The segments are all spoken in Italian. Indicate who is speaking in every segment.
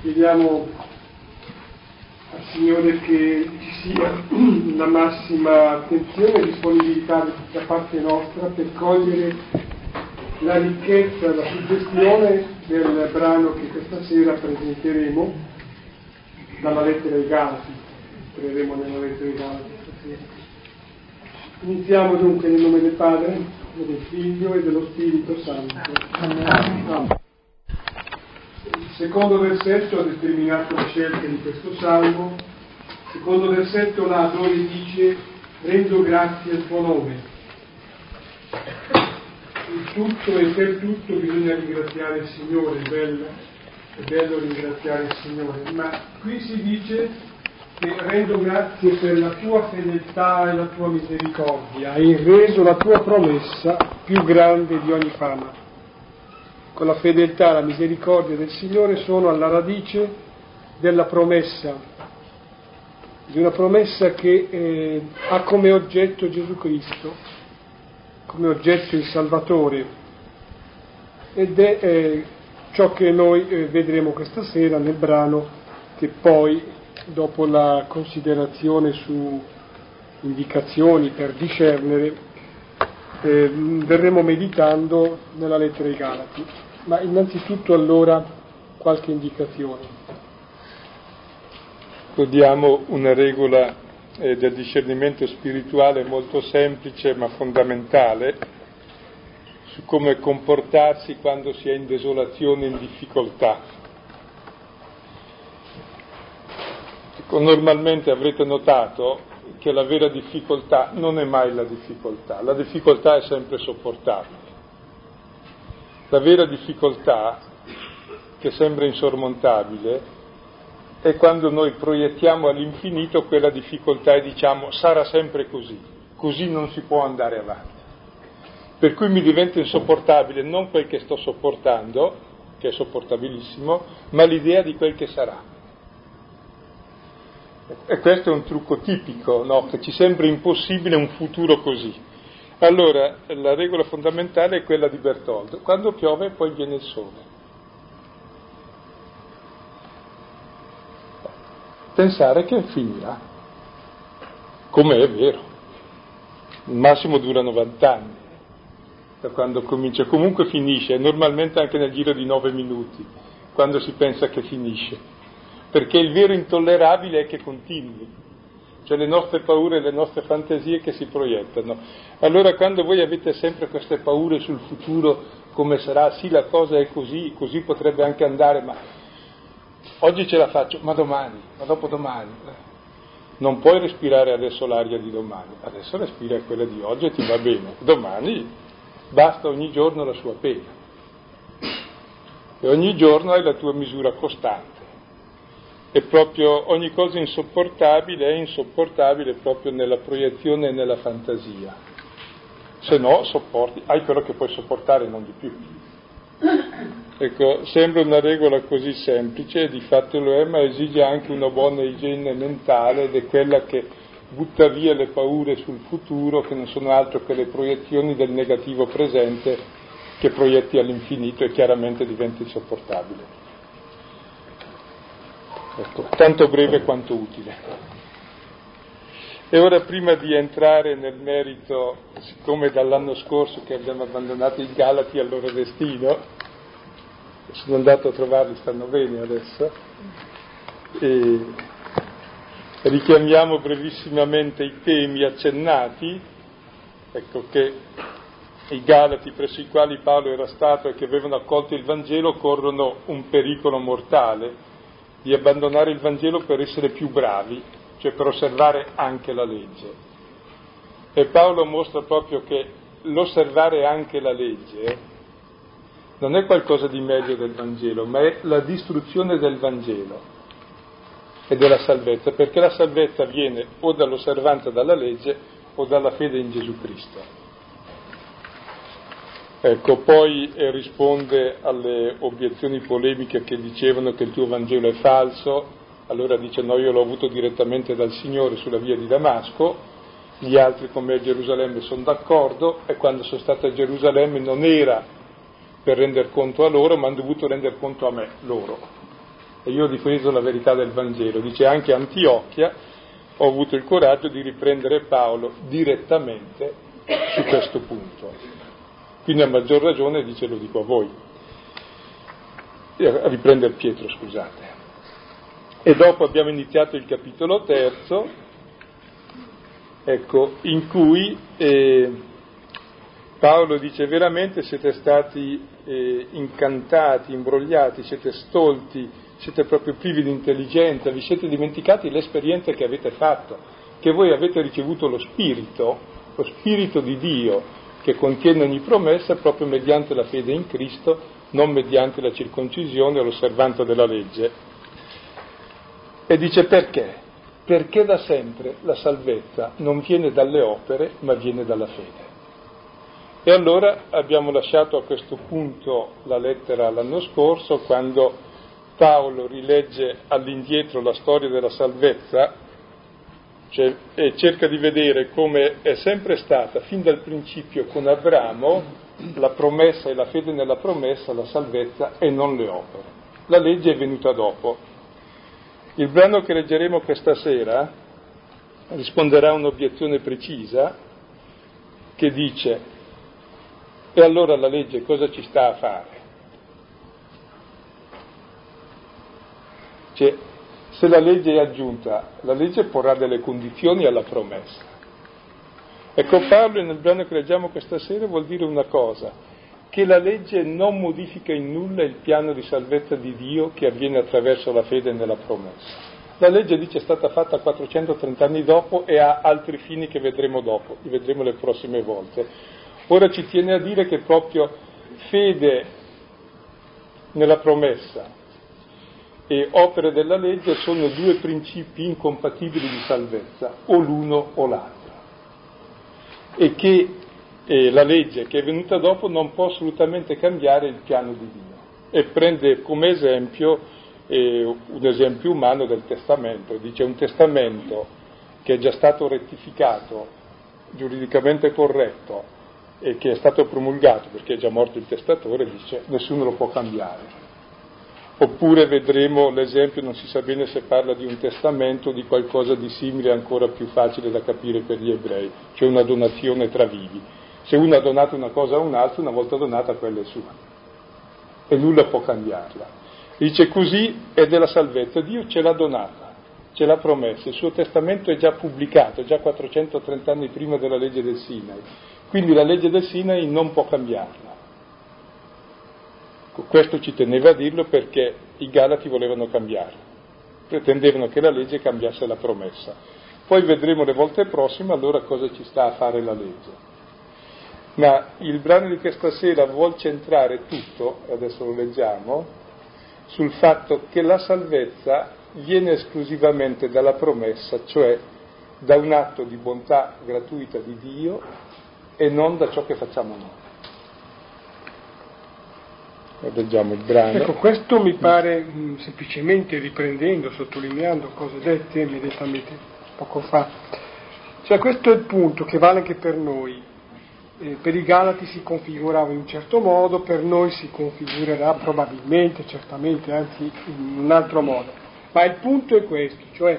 Speaker 1: Chiediamo al Signore che ci sia la massima attenzione e disponibilità da parte nostra per cogliere la ricchezza, la suggestione del brano che questa sera presenteremo dalla lettera ai Galati. Entreremo nella lettera ai Galati stasera. Iniziamo dunque nel nome del Padre, del Figlio e dello Spirito Santo. Il secondo versetto ha determinato la scelta di questo salmo. Il secondo versetto là dove dice rendo grazie al tuo nome. Il tutto e per tutto bisogna ringraziare il Signore, è bello, è bello ringraziare il Signore, ma qui si dice che rendo grazie per la tua fedeltà e la tua misericordia, hai reso la tua promessa più grande di ogni fama. Con la fedeltà e la misericordia del Signore sono alla radice della promessa, di una promessa che eh, ha come oggetto Gesù Cristo, come oggetto il Salvatore. Ed è eh, ciò che noi eh, vedremo questa sera nel brano che poi, dopo la considerazione su indicazioni per discernere, eh, verremo meditando nella lettera ai Galati. Ma innanzitutto allora qualche indicazione.
Speaker 2: Diamo una regola eh, del discernimento spirituale molto semplice ma fondamentale su come comportarsi quando si è in desolazione in difficoltà. Normalmente avrete notato che la vera difficoltà non è mai la difficoltà, la difficoltà è sempre sopportabile. La vera difficoltà, che sembra insormontabile, è quando noi proiettiamo all'infinito quella difficoltà e diciamo sarà sempre così, così non si può andare avanti. Per cui mi diventa insopportabile non quel che sto sopportando, che è sopportabilissimo, ma l'idea di quel che sarà. E questo è un trucco tipico, no? che ci sembra impossibile un futuro così. Allora, la regola fondamentale è quella di Bertoldo. Quando piove poi viene il sole. Pensare che finirà, come è vero. Il massimo dura 90 anni, da quando comincia. Comunque finisce, normalmente anche nel giro di 9 minuti, quando si pensa che finisce. Perché il vero intollerabile è che continui cioè le nostre paure le nostre fantasie che si proiettano. Allora quando voi avete sempre queste paure sul futuro, come sarà, sì la cosa è così, così potrebbe anche andare, ma oggi ce la faccio, ma domani, ma dopodomani. Non puoi respirare adesso l'aria di domani, adesso respira quella di oggi e ti va bene. Domani basta ogni giorno la sua pena. E ogni giorno hai la tua misura costante e proprio ogni cosa insopportabile è insopportabile proprio nella proiezione e nella fantasia. Se no, sopporti, hai quello che puoi sopportare, non di più. Ecco, sembra una regola così semplice, di fatto lo è, ma esige anche una buona igiene mentale ed è quella che butta via le paure sul futuro, che non sono altro che le proiezioni del negativo presente che proietti all'infinito e chiaramente diventa insopportabile. Ecco, tanto breve quanto utile. E ora prima di entrare nel merito, siccome dall'anno scorso che abbiamo abbandonato i Galati al loro destino, sono andato a trovarli, stanno bene adesso, e richiamiamo brevissimamente i temi accennati, ecco che i Galati presso i quali Paolo era stato e che avevano accolto il Vangelo corrono un pericolo mortale di abbandonare il Vangelo per essere più bravi, cioè per osservare anche la legge. E Paolo mostra proprio che l'osservare anche la legge non è qualcosa di meglio del Vangelo, ma è la distruzione del Vangelo e della salvezza, perché la salvezza viene o dall'osservanza della legge o dalla fede in Gesù Cristo. Ecco, poi eh, risponde alle obiezioni polemiche che dicevano che il tuo Vangelo è falso, allora dice no, io l'ho avuto direttamente dal Signore sulla via di Damasco, gli altri come a Gerusalemme sono d'accordo e quando sono stato a Gerusalemme non era per rendere conto a loro, ma hanno dovuto rendere conto a me, loro. E io ho difeso la verità del Vangelo. Dice anche Antiochia ho avuto il coraggio di riprendere Paolo direttamente su questo punto. Quindi a maggior ragione dice lo dico a voi. A riprendere Pietro, scusate. E dopo abbiamo iniziato il capitolo terzo, ecco, in cui eh, Paolo dice veramente siete stati eh, incantati, imbrogliati, siete stolti, siete proprio privi di intelligenza, vi siete dimenticati l'esperienza che avete fatto, che voi avete ricevuto lo Spirito, lo Spirito di Dio che contiene ogni promessa proprio mediante la fede in Cristo, non mediante la circoncisione o l'osservanza della legge. E dice perché? Perché da sempre la salvezza non viene dalle opere, ma viene dalla fede. E allora abbiamo lasciato a questo punto la lettera l'anno scorso, quando Paolo rilegge all'indietro la storia della salvezza cioè, e cerca di vedere come è sempre stata fin dal principio con Abramo la promessa e la fede nella promessa, la salvezza e non le opere. La legge è venuta dopo. Il brano che leggeremo questa sera risponderà a un'obiezione precisa che dice e allora la legge cosa ci sta a fare? Cioè, se la legge è aggiunta, la legge porrà delle condizioni alla promessa. Ecco, farlo nel brano che leggiamo questa sera vuol dire una cosa, che la legge non modifica in nulla il piano di salvezza di Dio che avviene attraverso la fede nella promessa. La legge dice è stata fatta 430 anni dopo e ha altri fini che vedremo dopo, li vedremo le prossime volte. Ora ci tiene a dire che proprio fede nella promessa e opere della legge sono due principi incompatibili di salvezza, o l'uno o l'altro. E che eh, la legge che è venuta dopo non può assolutamente cambiare il piano di Dio. E prende come esempio eh, un esempio umano del testamento. Dice un testamento che è già stato rettificato, giuridicamente corretto e che è stato promulgato perché è già morto il testatore, dice nessuno lo può cambiare Oppure vedremo l'esempio, non si sa bene se parla di un testamento o di qualcosa di simile ancora più facile da capire per gli ebrei, cioè una donazione tra vivi. Se uno ha donato una cosa a un altro, una volta donata quella è sua e nulla può cambiarla. Dice così è della salvezza, Dio ce l'ha donata, ce l'ha promessa, il suo testamento è già pubblicato, già 430 anni prima della legge del Sinai, quindi la legge del Sinai non può cambiarla. Questo ci teneva a dirlo perché i Galati volevano cambiare, pretendevano che la legge cambiasse la promessa. Poi vedremo le volte prossime allora cosa ci sta a fare la legge. Ma il brano di questa sera vuol centrare tutto, adesso lo leggiamo, sul fatto che la salvezza viene esclusivamente dalla promessa, cioè da un atto di bontà gratuita di Dio e non da ciò che facciamo noi leggiamo il brano.
Speaker 1: Ecco, questo mi pare mm, semplicemente riprendendo, sottolineando cose dette immediatamente poco fa. Cioè questo è il punto che vale anche per noi. Eh, per i Galati si configurava in un certo modo, per noi si configurerà probabilmente, certamente, anzi in un altro modo. Ma il punto è questo, cioè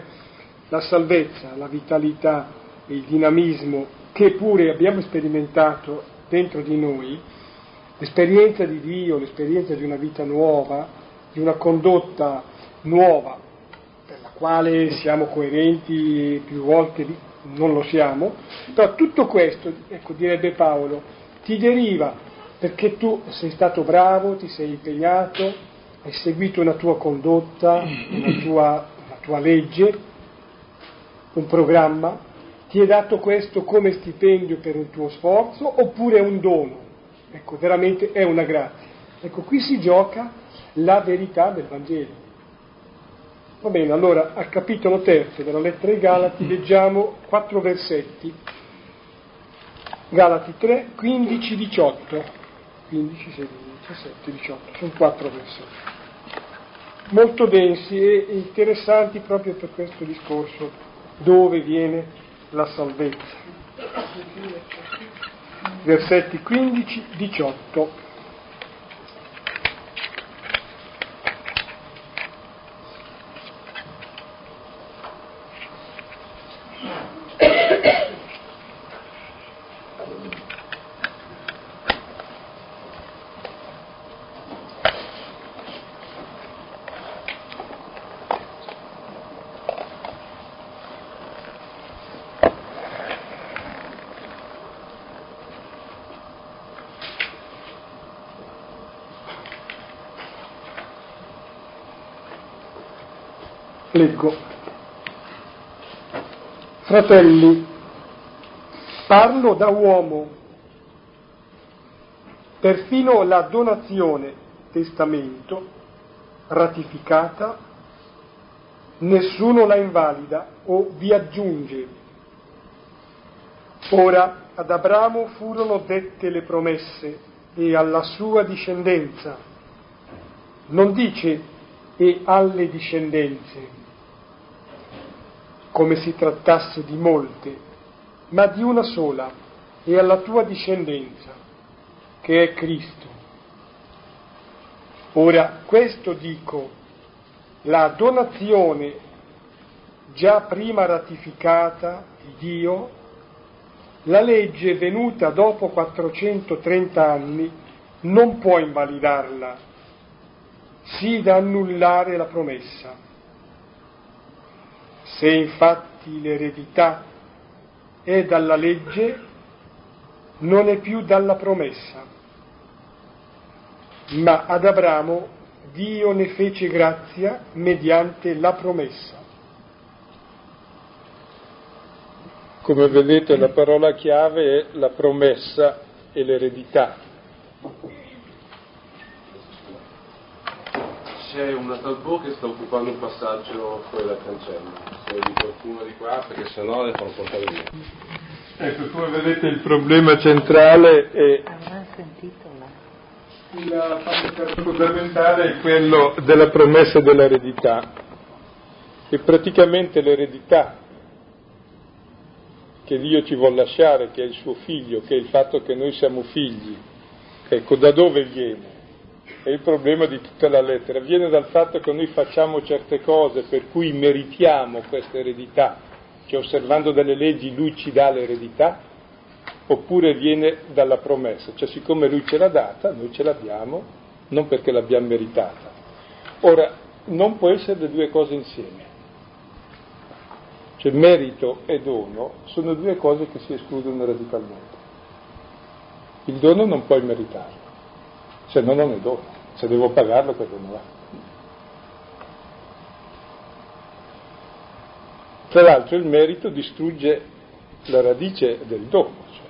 Speaker 1: la salvezza, la vitalità, il dinamismo che pure abbiamo sperimentato dentro di noi, L'esperienza di Dio, l'esperienza di una vita nuova, di una condotta nuova, per la quale siamo coerenti più volte non lo siamo, però tutto questo, ecco, direbbe Paolo, ti deriva perché tu sei stato bravo, ti sei impegnato, hai seguito una tua condotta, una tua, una tua legge, un programma, ti è dato questo come stipendio per il tuo sforzo oppure è un dono? Ecco, veramente è una grazia. Ecco, qui si gioca la verità del Vangelo. Va bene, allora al capitolo terzo della lettera ai Galati leggiamo quattro versetti. Galati 3, 15, 18. 15, 16, 17, 18. Sono quattro versetti. Molto densi e interessanti proprio per questo discorso dove viene la salvezza. Versetti 15-18. Leggo. Fratelli, parlo da uomo, perfino la donazione, testamento, ratificata, nessuno la invalida o vi aggiunge. Ora ad Abramo furono dette le promesse e alla sua discendenza. Non dice e alle discendenze, come si trattasse di molte, ma di una sola, e alla tua discendenza, che è Cristo. Ora, questo dico, la donazione già prima ratificata di Dio, la legge venuta dopo 430 anni non può invalidarla, sì da annullare la promessa. Se infatti l'eredità è dalla legge, non è più dalla promessa, ma ad Abramo Dio ne fece grazia mediante la promessa.
Speaker 2: Come vedete la parola chiave è la promessa e l'eredità.
Speaker 3: C'è una talbot che sta occupando un passaggio fuori dal cancello. Se di qualcuno di qua, perché sennò le farò portare via.
Speaker 2: Ecco, come vedete il problema centrale è la parte fondamentale è quello della promessa dell'eredità. E praticamente l'eredità che Dio ci vuole lasciare, che è il suo figlio, che è il fatto che noi siamo figli, ecco, da dove viene? È il problema di tutta la lettera, viene dal fatto che noi facciamo certe cose per cui meritiamo questa eredità, cioè osservando delle leggi lui ci dà l'eredità, oppure viene dalla promessa, cioè siccome lui ce l'ha data, noi ce l'abbiamo, non perché l'abbiamo meritata. Ora, non può essere le due cose insieme. Cioè merito e dono sono due cose che si escludono radicalmente. Il dono non puoi meritarlo se no non è dono, se devo pagarlo quello non va. Tra l'altro il merito distrugge la radice del dono, cioè,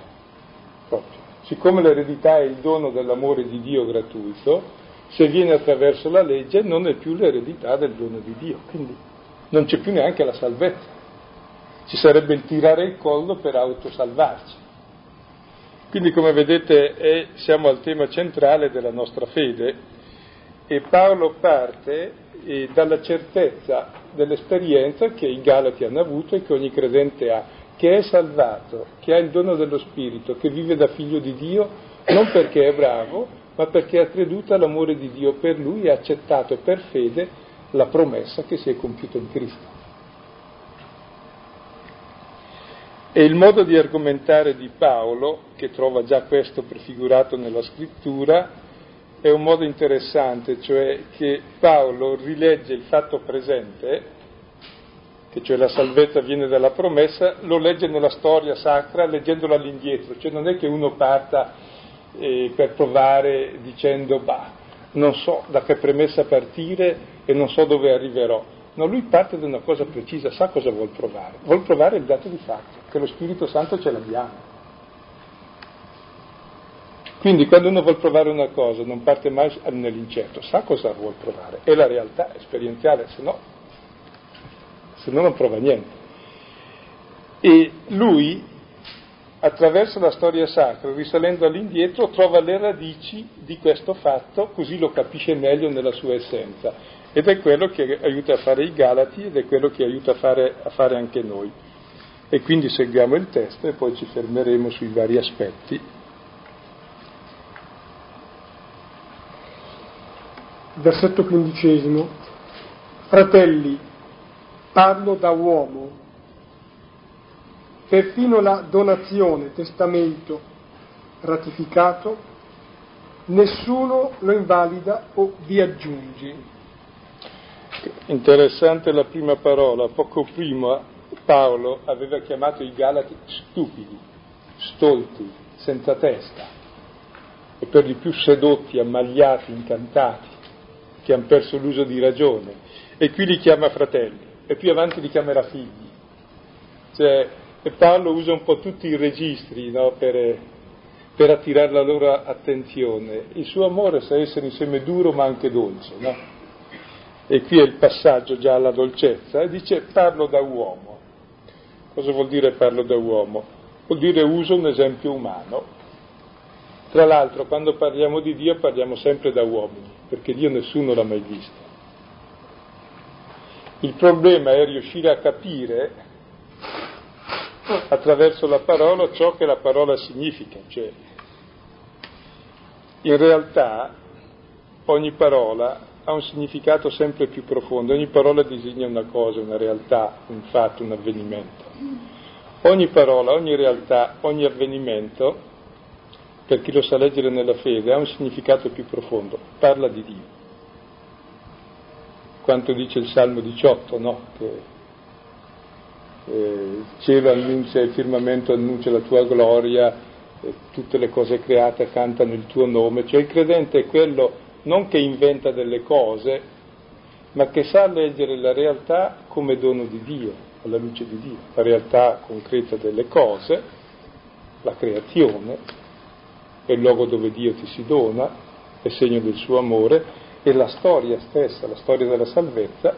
Speaker 2: proprio. Siccome l'eredità è il dono dell'amore di Dio gratuito, se viene attraverso la legge non è più l'eredità del dono di Dio, quindi non c'è più neanche la salvezza. Ci sarebbe il tirare il collo per autosalvarci. Quindi come vedete è, siamo al tema centrale della nostra fede e Paolo parte eh, dalla certezza dell'esperienza che i Galati hanno avuto e che ogni credente ha, che è salvato, che ha il dono dello Spirito, che vive da figlio di Dio, non perché è bravo, ma perché ha creduto all'amore di Dio per lui e ha accettato per fede la promessa che si è compiuta in Cristo. E il modo di argomentare di Paolo, che trova già questo prefigurato nella scrittura, è un modo interessante, cioè che Paolo rilegge il fatto presente, che cioè la salvezza viene dalla promessa, lo legge nella storia sacra leggendola all'indietro, cioè non è che uno parta eh, per provare dicendo bah, non so da che premessa partire e non so dove arriverò No, lui parte da una cosa precisa, sa cosa vuol provare. Vuol provare il dato di fatto, che lo Spirito Santo ce l'abbiamo. Quindi quando uno vuol provare una cosa non parte mai nell'incerto, sa cosa vuol provare, è la realtà esperienziale, se no, se no non prova niente. E lui, attraverso la storia sacra, risalendo all'indietro, trova le radici di questo fatto, così lo capisce meglio nella sua essenza ed è quello che aiuta a fare i Galati ed è quello che aiuta a fare, a fare anche noi. E quindi seguiamo il testo e poi ci fermeremo sui vari aspetti.
Speaker 1: Versetto quindicesimo. Fratelli, parlo da uomo. Perfino la donazione, testamento ratificato, nessuno lo invalida o vi aggiunge.
Speaker 2: Interessante la prima parola, poco prima Paolo aveva chiamato i Galati stupidi, stolti, senza testa e per di più sedotti, ammagliati, incantati, che hanno perso l'uso di ragione. E qui li chiama fratelli e più avanti li chiamerà figli. Cioè, Paolo usa un po' tutti i registri no, per, per, attirare la loro attenzione. Il suo amore sa essere insieme duro ma anche dolce. No? E qui è il passaggio già alla dolcezza, e dice parlo da uomo. Cosa vuol dire parlo da uomo? Vuol dire uso un esempio umano. Tra l'altro quando parliamo di Dio parliamo sempre da uomini, perché Dio nessuno l'ha mai visto. Il problema è riuscire a capire attraverso la parola ciò che la parola significa, cioè in realtà ogni parola ha un significato sempre più profondo, ogni parola disegna una cosa, una realtà, un fatto, un avvenimento. Ogni parola, ogni realtà, ogni avvenimento, per chi lo sa leggere nella fede, ha un significato più profondo, parla di Dio. Quanto dice il Salmo 18, no? Che eh, il cielo annuncia, il firmamento annuncia la tua gloria, eh, tutte le cose create cantano il tuo nome, cioè il credente è quello non che inventa delle cose, ma che sa leggere la realtà come dono di Dio, alla luce di Dio, la realtà concreta delle cose, la creazione, è il luogo dove Dio ti si dona, è segno del suo amore, e la storia stessa, la storia della salvezza,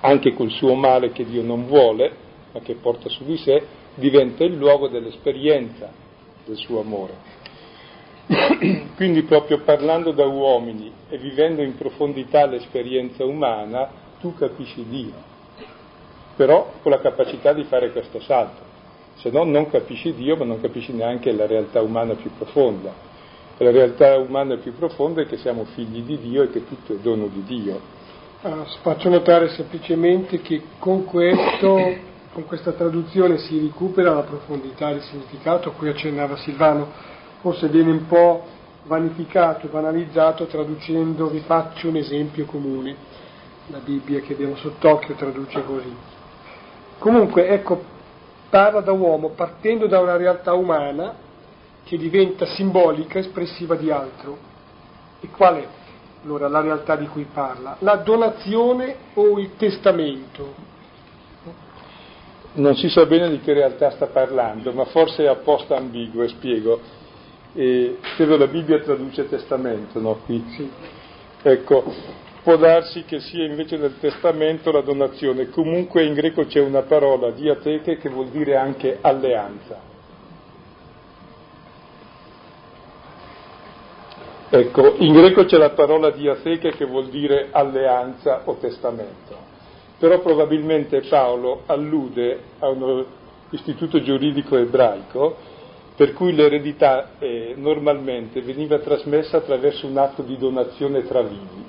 Speaker 2: anche col suo male che Dio non vuole, ma che porta su di sé, diventa il luogo dell'esperienza del suo amore. Quindi proprio parlando da uomini e vivendo in profondità l'esperienza umana, tu capisci Dio, però con la capacità di fare questo salto, se no non capisci Dio ma non capisci neanche la realtà umana più profonda. E la realtà umana più profonda è che siamo figli di Dio e che tutto è dono di Dio.
Speaker 1: Ah, faccio notare semplicemente che con, questo, con questa traduzione si recupera la profondità del significato a cui accennava Silvano forse viene un po' vanificato, banalizzato traducendo, vi faccio un esempio comune, la Bibbia che abbiamo sott'occhio traduce così. Comunque, ecco, parla da uomo partendo da una realtà umana che diventa simbolica, espressiva di altro. E qual è allora la realtà di cui parla? La donazione o il testamento?
Speaker 2: Non si sa bene di che realtà sta parlando, ma forse è apposta ambiguo e spiego. E credo la Bibbia traduce testamento, no? Qui. Sì. Ecco, può darsi che sia invece del testamento la donazione. Comunque in greco c'è una parola, diateche, che vuol dire anche alleanza. Ecco, in greco c'è la parola diateche che vuol dire alleanza o testamento. Però probabilmente Paolo allude a un istituto giuridico ebraico per cui l'eredità eh, normalmente veniva trasmessa attraverso un atto di donazione tra vivi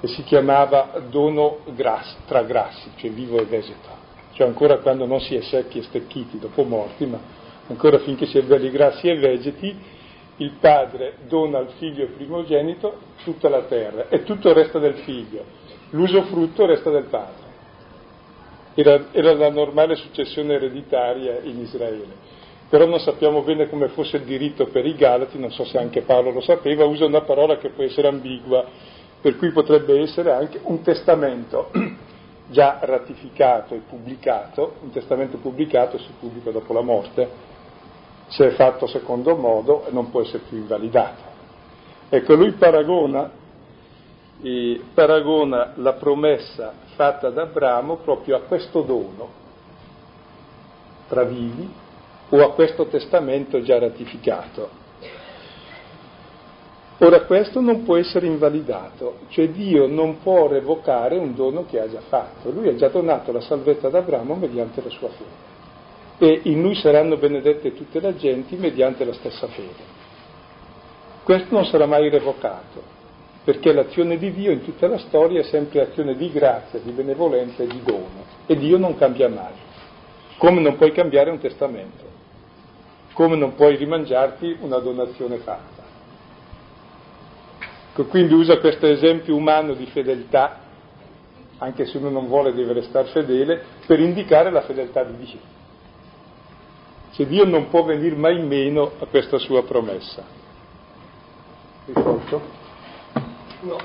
Speaker 2: e si chiamava dono grass, tra grassi, cioè vivo e vegeto, cioè ancora quando non si è secchi e stecchiti dopo morti, ma ancora finché si è belli grassi e vegeti, il padre dona al figlio primogenito tutta la terra e tutto resta del figlio, l'usufrutto resta del padre. Era, era la normale successione ereditaria in Israele però non sappiamo bene come fosse il diritto per i Galati, non so se anche Paolo lo sapeva, usa una parola che può essere ambigua, per cui potrebbe essere anche un testamento già ratificato e pubblicato, un testamento pubblicato si pubblica dopo la morte, se è fatto secondo modo non può essere più invalidato. Ecco, lui paragona, eh, paragona la promessa fatta da Abramo proprio a questo dono tra vivi o a questo testamento già ratificato. Ora questo non può essere invalidato, cioè Dio non può revocare un dono che ha già fatto. Lui ha già donato la salvezza ad Abramo mediante la sua fede e in lui saranno benedette tutte le genti mediante la stessa fede. Questo non sarà mai revocato, perché l'azione di Dio in tutta la storia è sempre azione di grazia, di benevolenza e di dono, e Dio non cambia mai, come non puoi cambiare un testamento, come non puoi rimangiarti una donazione fatta. Quindi usa questo esempio umano di fedeltà, anche se uno non vuole deve restare fedele, per indicare la fedeltà di Dio. Cioè Dio non può venire mai meno a questa sua promessa.
Speaker 1: Risolto? No,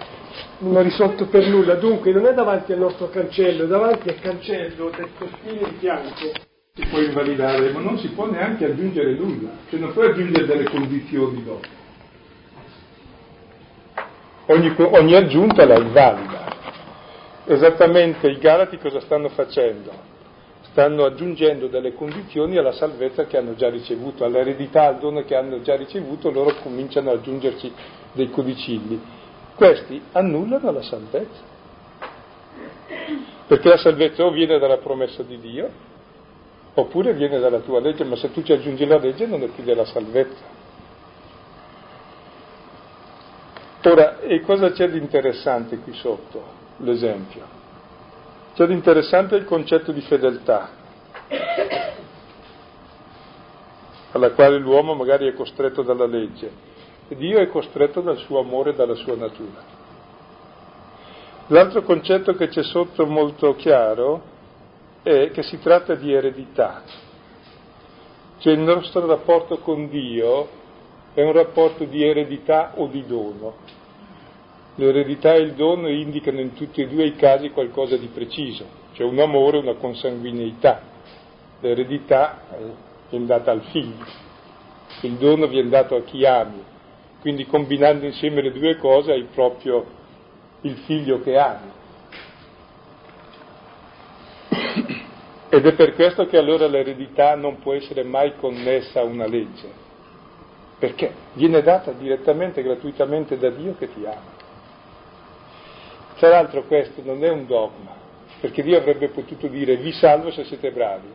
Speaker 1: non ha risolto per nulla, dunque non è davanti al nostro cancello, è davanti al cancello del costino in bianco.
Speaker 2: Si può invalidare, ma non si può neanche aggiungere nulla, cioè non puoi aggiungere delle condizioni dopo ogni, ogni aggiunta la invalida. Esattamente i Galati cosa stanno facendo? Stanno aggiungendo delle condizioni alla salvezza che hanno già ricevuto, all'eredità, al dono che hanno già ricevuto, loro cominciano ad aggiungerci dei codicilli. Questi annullano la salvezza. Perché la salvezza o viene dalla promessa di Dio, oppure viene dalla tua legge, ma se tu ci aggiungi la legge non è più della salvezza. Ora, e cosa c'è di interessante qui sotto l'esempio? C'è di interessante il concetto di fedeltà, alla quale l'uomo magari è costretto dalla legge, e Dio è costretto dal suo amore e dalla sua natura. L'altro concetto che c'è sotto molto chiaro è che si tratta di eredità, cioè il nostro rapporto con Dio è un rapporto di eredità o di dono. L'eredità e il dono indicano in tutti e due i casi qualcosa di preciso, cioè un amore e una consanguineità. L'eredità viene data al figlio, il dono viene dato a chi ami, quindi combinando insieme le due cose hai proprio il figlio che ami. Ed è per questo che allora l'eredità non può essere mai connessa a una legge, perché viene data direttamente, gratuitamente da Dio che ti ama. Tra l'altro questo non è un dogma, perché Dio avrebbe potuto dire vi salvo se siete bravi.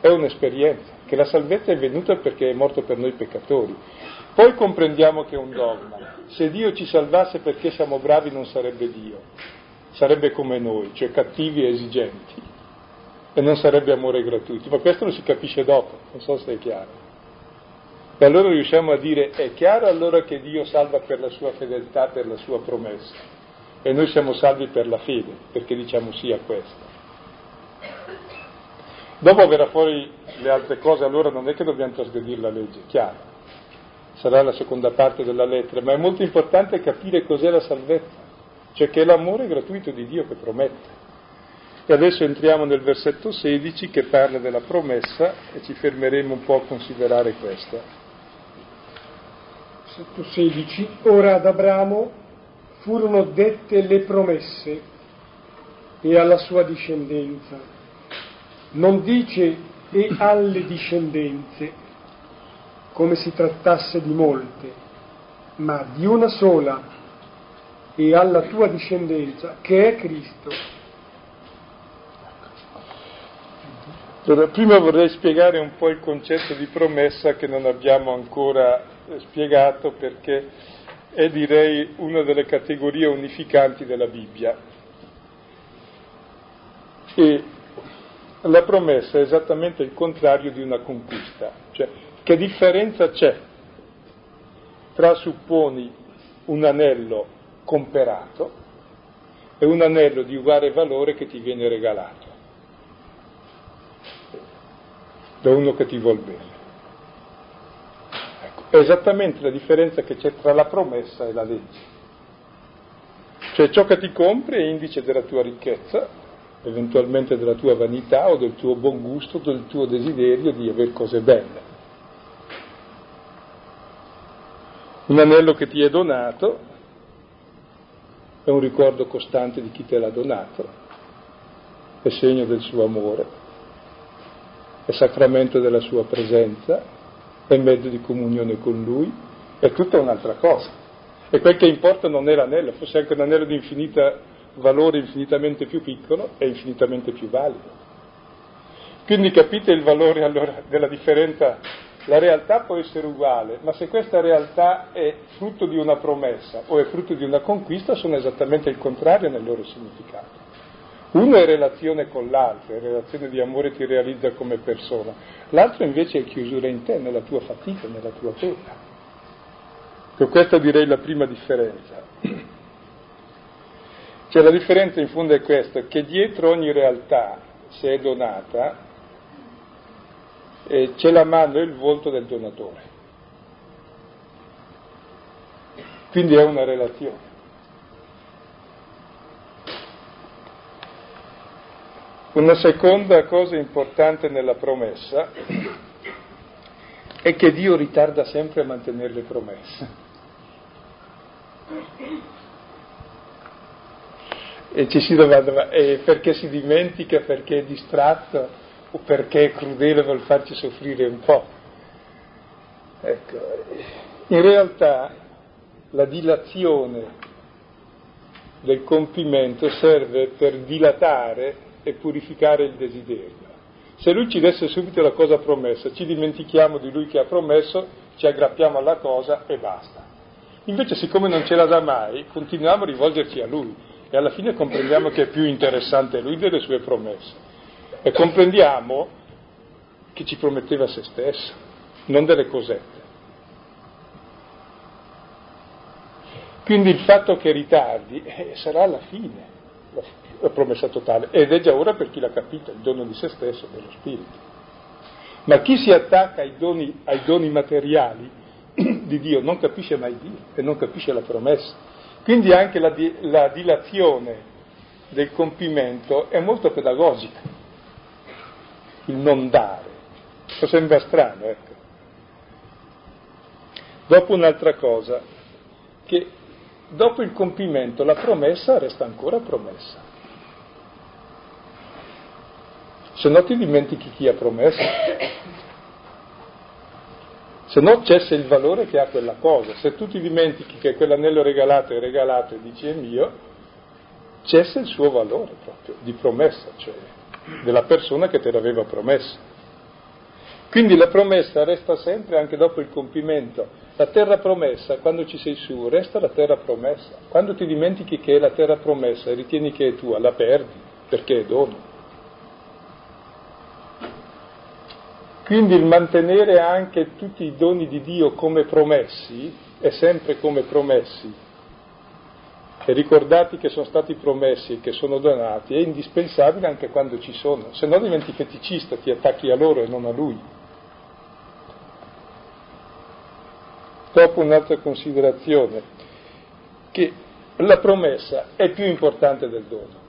Speaker 2: È un'esperienza, che la salvezza è venuta perché è morto per noi peccatori. Poi comprendiamo che è un dogma. Se Dio ci salvasse perché siamo bravi non sarebbe Dio, sarebbe come noi, cioè cattivi e esigenti, e non sarebbe amore gratuito. Ma questo lo si capisce dopo, non so se è chiaro. E allora riusciamo a dire, è chiaro allora che Dio salva per la sua fedeltà, per la sua promessa. E noi siamo salvi per la fede, perché diciamo sì a questo. Dopo verrà fuori le altre cose, allora non è che dobbiamo trasgredire la legge, chiaro. Sarà la seconda parte della lettera, ma è molto importante capire cos'è la salvezza, cioè che è l'amore gratuito di Dio che promette. E adesso entriamo nel versetto 16 che parla della promessa e ci fermeremo un po' a considerare questa
Speaker 1: versetto 16, ora ad Abramo furono dette le promesse e alla sua discendenza. Non dice e alle discendenze, come si trattasse di molte, ma di una sola e alla tua discendenza, che è Cristo.
Speaker 2: Allora, prima vorrei spiegare un po' il concetto di promessa che non abbiamo ancora spiegato perché è direi una delle categorie unificanti della Bibbia. E la promessa è esattamente il contrario di una conquista, cioè che differenza c'è tra supponi un anello comperato e un anello di uguale valore che ti viene regalato da uno che ti vuol bene. È esattamente la differenza che c'è tra la promessa e la legge. Cioè ciò che ti compri è indice della tua ricchezza, eventualmente della tua vanità o del tuo buon gusto, del tuo desiderio di avere cose belle. Un anello che ti è donato è un ricordo costante di chi te l'ha donato, è segno del suo amore, è sacramento della sua presenza, è mezzo di comunione con Lui è tutta un'altra cosa. E quel che importa non è l'anello, fosse anche un anello di infinita valore infinitamente più piccolo e infinitamente più valido. Quindi capite il valore allora della differenza? La realtà può essere uguale, ma se questa realtà è frutto di una promessa o è frutto di una conquista, sono esattamente il contrario nel loro significato. Uno è relazione con l'altro, è relazione di amore ti realizza come persona, l'altro invece è chiusura in te, nella tua fatica, nella tua pena. Con questa direi la prima differenza. Cioè la differenza in fondo è questa, che dietro ogni realtà, se è donata, eh, c'è la mano e il volto del donatore. Quindi è una relazione. Una seconda cosa importante nella promessa è che Dio ritarda sempre a mantenere le promesse. E ci si domanda, ma eh, perché si dimentica, perché è distratto o perché è crudele vuol farci soffrire un po'? Ecco, in realtà la dilazione del compimento serve per dilatare e purificare il desiderio. Se lui ci desse subito la cosa promessa, ci dimentichiamo di lui che ha promesso, ci aggrappiamo alla cosa e basta. Invece, siccome non ce la dà mai, continuiamo a rivolgerci a lui e alla fine comprendiamo che è più interessante lui delle sue promesse. E comprendiamo che ci prometteva se stesso, non delle cosette. Quindi il fatto che ritardi eh, sarà alla fine la promessa totale ed è già ora per chi l'ha capito, il dono di se stesso, dello Spirito. Ma chi si attacca ai doni, ai doni materiali di Dio non capisce mai Dio e non capisce la promessa. Quindi anche la, la dilazione del compimento è molto pedagogica, il non dare. Lo sembra strano, ecco. Dopo un'altra cosa, che dopo il compimento la promessa resta ancora promessa. Se no ti dimentichi chi ha promesso. Se no cessa il valore che ha quella cosa. Se tu ti dimentichi che quell'anello regalato è regalato e dici è mio, cessa il suo valore proprio di promessa, cioè della persona che te l'aveva promesso. Quindi la promessa resta sempre anche dopo il compimento. La terra promessa, quando ci sei su, resta la terra promessa. Quando ti dimentichi che è la terra promessa e ritieni che è tua, la perdi perché è dono. Quindi il mantenere anche tutti i doni di Dio come promessi è sempre come promessi. E ricordati che sono stati promessi e che sono donati è indispensabile anche quando ci sono, se no diventi feticista, ti attacchi a loro e non a lui. Dopo un'altra considerazione, che la promessa è più importante del dono.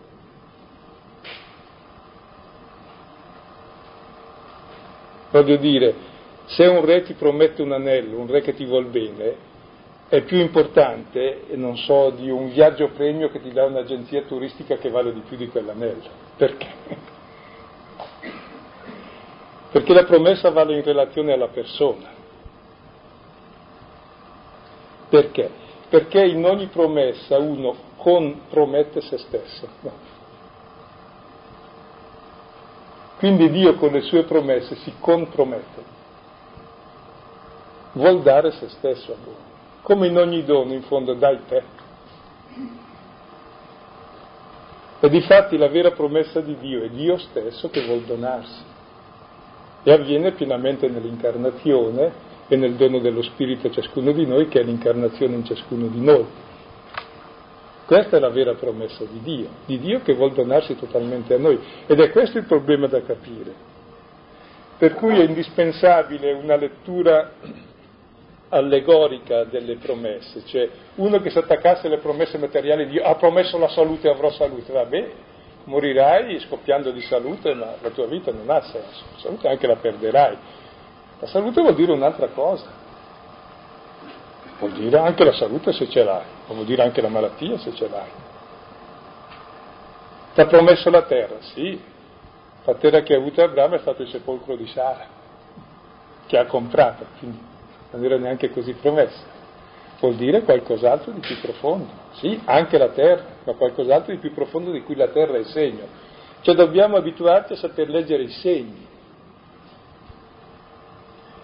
Speaker 2: Voglio dire, se un re ti promette un anello, un re che ti vuol bene, è più importante, non so, di un viaggio premio che ti dà un'agenzia turistica che vale di più di quell'anello. Perché? Perché la promessa vale in relazione alla persona. Perché? Perché in ogni promessa uno compromette se stesso. Quindi Dio con le sue promesse si compromette, vuol dare se stesso a voi. Come in ogni dono, in fondo, dai te. E difatti la vera promessa di Dio è Dio stesso che vuol donarsi. E avviene pienamente nell'incarnazione e nel dono dello Spirito a ciascuno di noi, che è l'incarnazione in ciascuno di noi. Questa è la vera promessa di Dio, di Dio che vuol donarsi totalmente a noi. Ed è questo il problema da capire. Per cui è indispensabile una lettura allegorica delle promesse, cioè uno che si attaccasse alle promesse materiali, Dio ha promesso la salute, avrò salute, vabbè, morirai scoppiando di salute, ma la tua vita non ha senso, la salute anche la perderai. La salute vuol dire un'altra cosa, vuol dire anche la salute se ce l'hai, vuol dire anche la malattia se ce l'hai. Ti ha promesso la terra, sì, la terra che ha avuto Abramo è stato il sepolcro di Sara, che ha comprato, quindi non era neanche così promessa. vuol dire qualcos'altro di più profondo. Sì, anche la terra, ma qualcos'altro di più profondo di cui la terra è segno. Cioè dobbiamo abituarci a saper leggere i segni.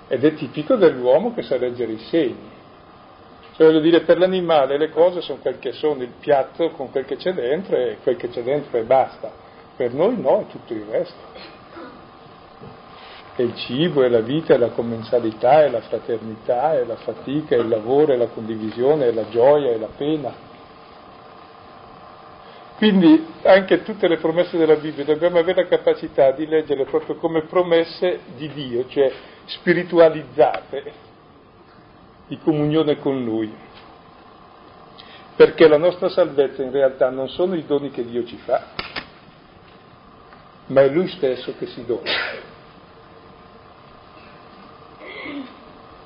Speaker 2: Ed è tipico dell'uomo che sa leggere i segni. Cioè voglio dire, per l'animale le cose sono quel che sono, il piatto con quel che c'è dentro e quel che c'è dentro e basta. Per noi no, è tutto il resto è il cibo, è la vita, è la commensalità, è la fraternità, è la fatica, è il lavoro, è la condivisione, è la gioia, è la pena. Quindi anche tutte le promesse della Bibbia dobbiamo avere la capacità di leggerle proprio come promesse di Dio, cioè spiritualizzate, di comunione con Lui. Perché la nostra salvezza in realtà non sono i doni che Dio ci fa, ma è Lui stesso che si dona.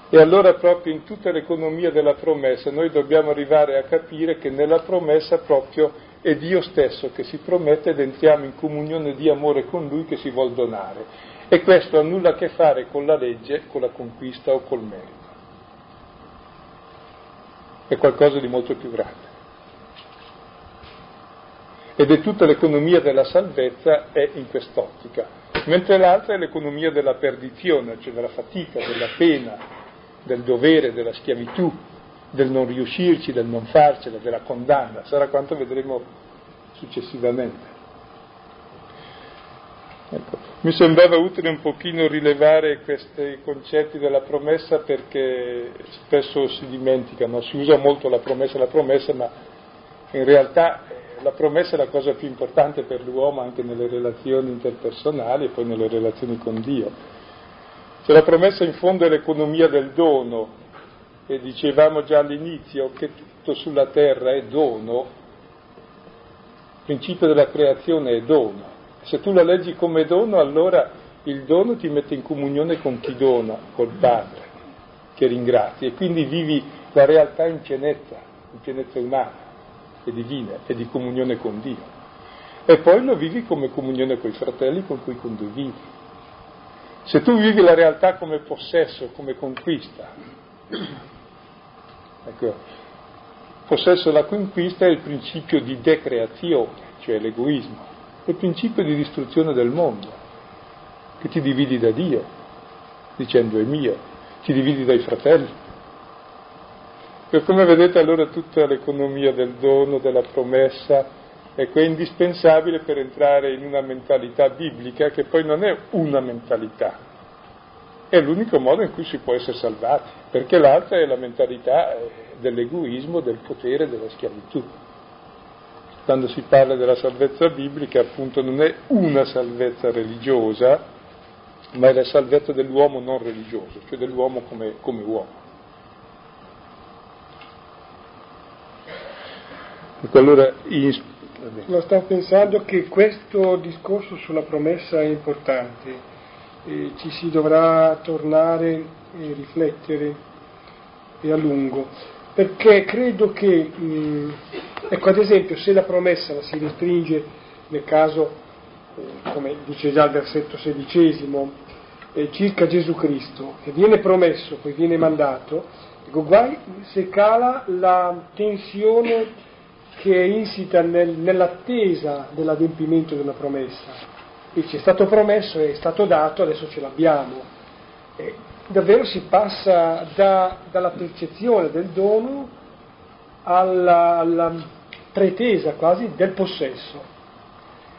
Speaker 2: E allora proprio in tutta l'economia della promessa noi dobbiamo arrivare a capire che nella promessa proprio è Dio stesso che si promette ed entriamo in comunione di amore con Lui che si vuol donare. E questo ha nulla a che fare con la legge, con la conquista o col merito. È qualcosa di molto più grande. Ed è tutta l'economia della salvezza è in quest'ottica, mentre l'altra è l'economia della perdizione, cioè della fatica, della pena, del dovere, della schiavitù, del non riuscirci, del non farcela, della condanna. Sarà quanto vedremo successivamente. Ecco. Mi sembrava utile un pochino rilevare questi concetti della promessa perché spesso si dimenticano, si usa molto la promessa, la promessa, ma in realtà la promessa è la cosa più importante per l'uomo anche nelle relazioni interpersonali e poi nelle relazioni con Dio. Cioè la promessa in fondo è l'economia del dono, e dicevamo già all'inizio che tutto sulla terra è dono, il principio della creazione è dono. Se tu la leggi come dono, allora il dono ti mette in comunione con chi dona, col Padre, che ringrazi, e quindi vivi la realtà in pienezza, in pienezza umana e divina, e di comunione con Dio. E poi lo vivi come comunione con i fratelli con cui condivivi. Se tu vivi la realtà come possesso, come conquista, ecco, possesso e la conquista è il principio di decreazione, cioè l'egoismo, è il principio di distruzione del mondo, che ti dividi da Dio, dicendo è mio, ti dividi dai fratelli. E come vedete allora tutta l'economia del dono, della promessa, Ecco, è indispensabile per entrare in una mentalità biblica che poi non è una mentalità, è l'unico modo in cui si può essere salvati, perché l'altra è la mentalità eh, dell'egoismo, del potere, della schiavitù. Quando si parla della salvezza biblica, appunto, non è una salvezza religiosa, ma è la salvezza dell'uomo non religioso, cioè dell'uomo come, come uomo. Ecco, allora, in,
Speaker 1: No, stavo pensando che questo discorso sulla promessa è importante, e ci si dovrà tornare e riflettere e a lungo, perché credo che, mh, ecco ad esempio, se la promessa la si restringe nel caso, eh, come dice già il versetto sedicesimo, eh, circa Gesù Cristo, che viene promesso, poi viene mandato, ecco, guai se cala la tensione che è insita nel, nell'attesa dell'adempimento della promessa. E ci è stato promesso, è stato dato, adesso ce l'abbiamo. E davvero si passa da, dalla percezione del dono alla, alla pretesa quasi del possesso.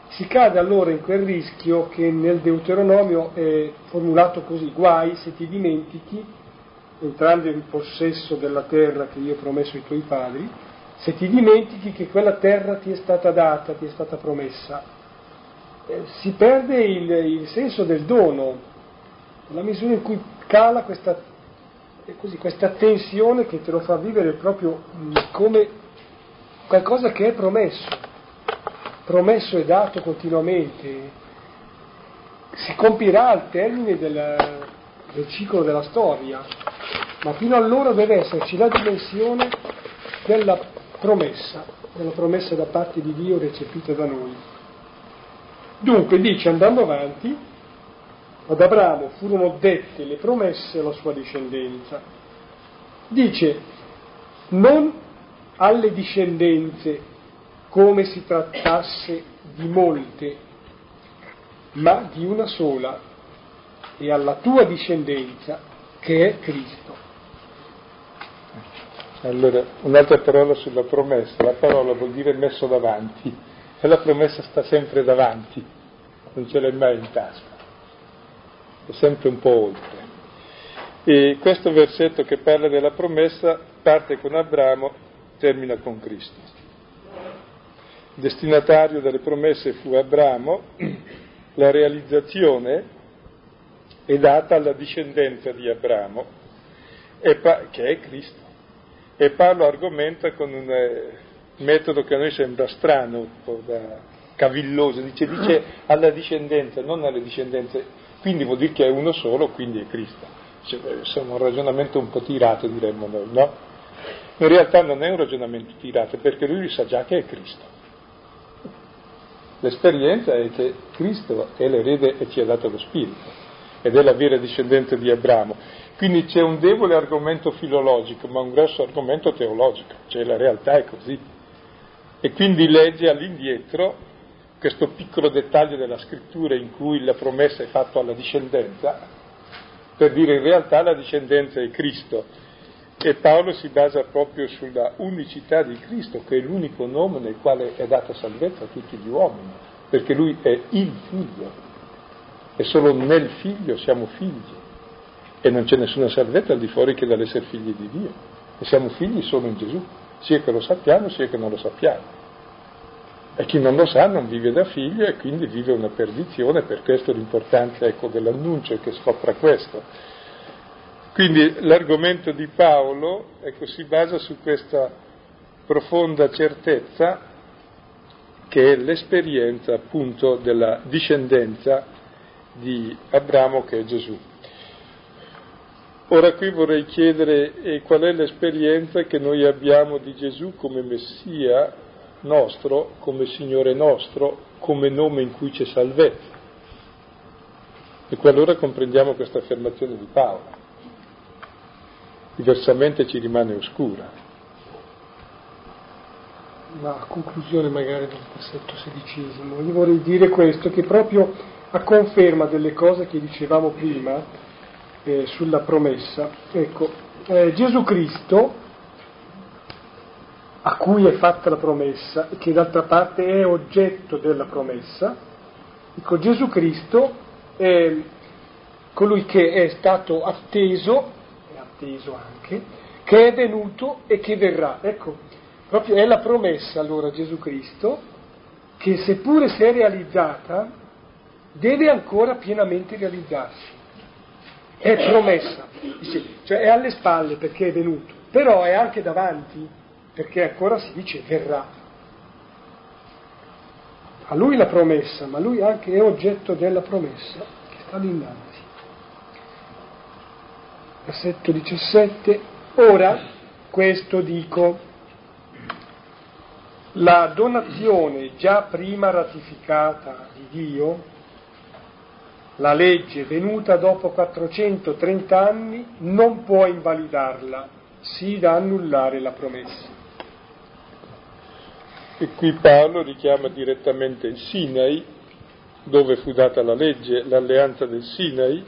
Speaker 1: Si cade allora in quel rischio che nel Deuteronomio è formulato così, guai se ti dimentichi, entrando in possesso della terra che io ho promesso ai tuoi padri, se ti dimentichi che quella terra ti è stata data, ti è stata promessa, eh, si perde il, il, senso del dono, nella misura in cui cala questa, così, questa tensione che te lo fa vivere proprio mm, come qualcosa che è promesso, promesso e dato continuamente, si compirà al termine del, del ciclo della storia, ma fino allora deve esserci la dimensione della promessa, della promessa da parte di Dio recepita da noi. Dunque dice, andando avanti, ad Abramo furono dette le promesse alla sua discendenza. Dice, non alle discendenze come si trattasse di molte, ma di una sola, e alla tua discendenza che è Cristo.
Speaker 2: Allora, un'altra parola sulla promessa, la parola vuol dire messo davanti, e la promessa sta sempre davanti, non ce l'hai mai in tasca, è sempre un po' oltre. E questo versetto che parla della promessa parte con Abramo, termina con Cristo. Destinatario delle promesse fu Abramo, la realizzazione è data alla discendenza di Abramo, che è Cristo. E Paolo argomenta con un eh, metodo che a noi sembra strano, un po' da cavilloso, dice, dice alla discendenza, non alle discendenze, quindi vuol dire che è uno solo, quindi è Cristo. Cioè, insomma, un ragionamento un po' tirato, diremmo noi, no? In realtà non è un ragionamento tirato, perché lui sa già che è Cristo. L'esperienza è che Cristo è l'erede e ci ha dato lo Spirito, ed è la vera discendenza di Abramo. Quindi c'è un debole argomento filologico, ma un grosso argomento teologico, cioè la realtà è così. E quindi legge all'indietro questo piccolo dettaglio della scrittura in cui la promessa è fatta alla discendenza, per dire in realtà la discendenza è Cristo. E Paolo si basa proprio sulla unicità di Cristo, che è l'unico nome nel quale è data salvezza a tutti gli uomini, perché lui è il figlio e solo nel figlio siamo figli e non c'è nessuna salvezza al di fuori che dall'essere figli di Dio e siamo figli solo in Gesù, sia che lo sappiamo sia che non lo sappiamo. E chi non lo sa non vive da figlio e quindi vive una perdizione, per questo l'importanza ecco, dell'annuncio che scopra questo. Quindi l'argomento di Paolo ecco, si basa su questa profonda certezza che è l'esperienza appunto della discendenza di Abramo che è Gesù. Ora qui vorrei chiedere eh, qual è l'esperienza che noi abbiamo di Gesù come Messia nostro, come Signore nostro, come nome in cui c'è salvezza. E qualora comprendiamo questa affermazione di Paolo. Diversamente ci rimane oscura.
Speaker 1: Ma a conclusione magari del versetto sedicesimo, io vorrei dire questo, che proprio a conferma delle cose che dicevamo prima eh, sulla promessa. Ecco, eh, Gesù Cristo, a cui è fatta la promessa e che d'altra parte è oggetto della promessa, ecco, Gesù Cristo è colui che è stato atteso, è atteso anche, che è venuto e che verrà. Ecco, proprio è la promessa allora Gesù Cristo che seppure si è realizzata, deve ancora pienamente realizzarsi. È promessa, cioè è alle spalle perché è venuto, però è anche davanti perché ancora si dice verrà. A lui la promessa, ma lui anche è oggetto della promessa che sta lì innanzi. Versetto 17. Ora, questo dico, la donazione già prima ratificata di Dio la legge venuta dopo 430 anni non può invalidarla, sì da annullare la promessa.
Speaker 2: E qui Paolo richiama direttamente il Sinai, dove fu data la legge, l'alleanza del Sinai,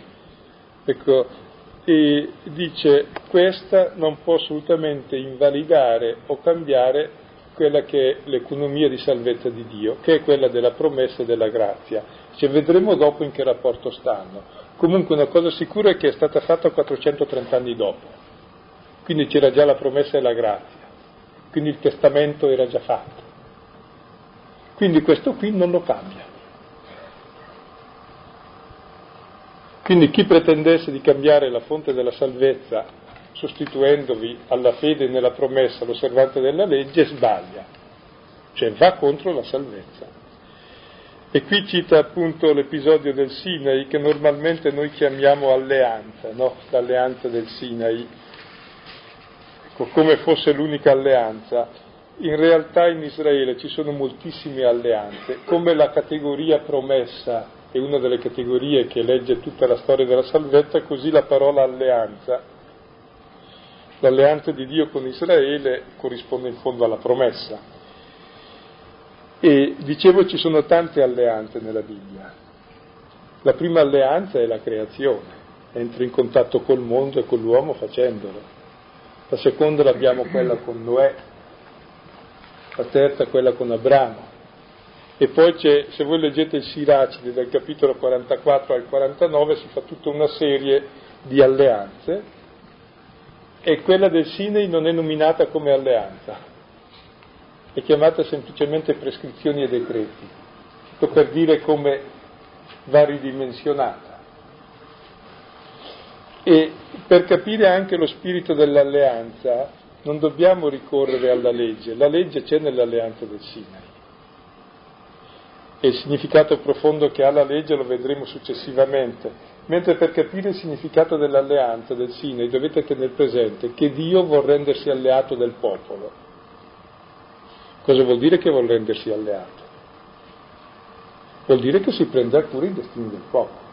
Speaker 2: ecco, e dice questa non può assolutamente invalidare o cambiare quella che è l'economia di salvezza di Dio, che è quella della promessa e della grazia. Cioè, vedremo dopo in che rapporto stanno. Comunque una cosa sicura è che è stata fatta 430 anni dopo, quindi c'era già la promessa e la grazia, quindi il testamento era già fatto. Quindi questo qui non lo cambia. Quindi chi pretendesse di cambiare la fonte della salvezza sostituendovi alla fede nella promessa l'osservanza della legge, sbaglia, cioè va contro la salvezza. E qui cita appunto l'episodio del Sinai che normalmente noi chiamiamo alleanza, no? l'alleanza del Sinai, ecco, come fosse l'unica alleanza. In realtà in Israele ci sono moltissime alleanze, come la categoria promessa è una delle categorie che legge tutta la storia della salvezza, così la parola alleanza L'alleanza di Dio con Israele corrisponde in fondo alla promessa. E dicevo ci sono tante alleanze nella Bibbia. La prima alleanza è la creazione, entra in contatto col mondo e con l'uomo facendolo. La seconda l'abbiamo quella con Noè, la terza quella con Abramo. E poi c'è, se voi leggete il Siracide dal capitolo 44 al 49 si fa tutta una serie di alleanze e quella del Sinai non è nominata come alleanza, è chiamata semplicemente prescrizioni e decreti, per dire come va ridimensionata. E per capire anche lo spirito dell'alleanza non dobbiamo ricorrere alla legge, la legge c'è nell'alleanza del Sinai. E il significato profondo che ha la legge lo vedremo successivamente, Mentre per capire il significato dell'alleanza del Sinai dovete tenere presente che Dio vuol rendersi alleato del popolo. Cosa vuol dire che vuol rendersi alleato? Vuol dire che si prende a cura i destini del popolo.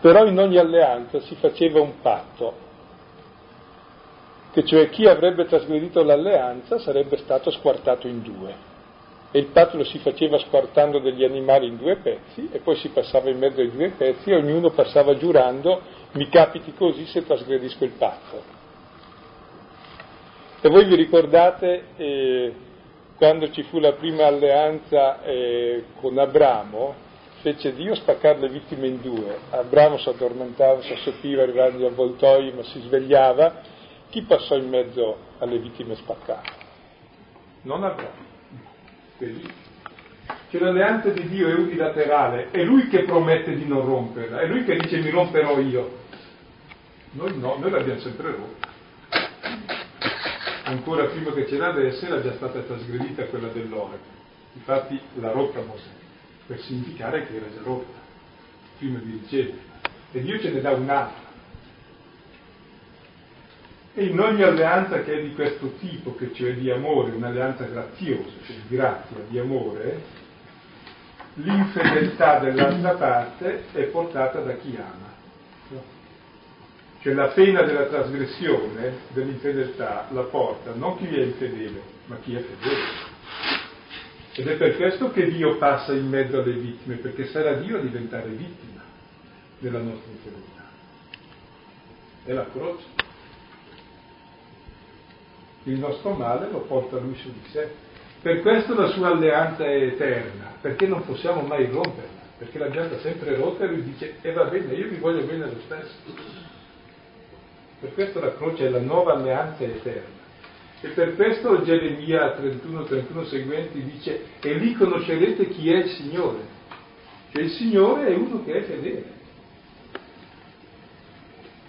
Speaker 2: Però in ogni alleanza si faceva un patto, che cioè chi avrebbe trasgredito l'alleanza sarebbe stato squartato in due e il patto lo si faceva squartando degli animali in due pezzi e poi si passava in mezzo ai due pezzi e ognuno passava giurando mi capiti così se trasgredisco il patto. E voi vi ricordate eh, quando ci fu la prima alleanza eh, con Abramo, fece Dio spaccare le vittime in due. Abramo si addormentava, si assopiva arrivando agli avvoltoi, ma si svegliava. Chi passò in mezzo alle vittime spaccate? Non Abramo felice. Che l'alleanza di Dio è unilaterale, è Lui che promette di non romperla, è Lui che dice mi romperò io. Noi no, noi l'abbiamo sempre rotta. Ancora prima che ce l'avesse era già stata trasgredita quella dell'ore. Infatti la rotta Mosè, per significare che era già rotta, prima di ricevere. E Dio ce ne dà un'altra. E in ogni alleanza che è di questo tipo, che cioè di amore, un'alleanza graziosa, cioè di grazia, di amore, l'infedeltà dell'altra parte è portata da chi ama. Cioè la pena della trasgressione, dell'infedeltà, la porta non chi è infedele, ma chi è fedele. Ed è per questo che Dio passa in mezzo alle vittime, perché sarà Dio a diventare vittima della nostra infedeltà. È la croce il nostro male lo porta lui su di sé. Per questo la sua alleanza è eterna, perché non possiamo mai romperla, perché l'abbiamo sempre rotta e lui dice e va bene, io vi voglio bene lo stesso. Per questo la croce è la nuova alleanza eterna. E per questo Geremia 31, 31 seguenti dice e lì conoscerete chi è il Signore. Cioè il Signore è uno che è fedele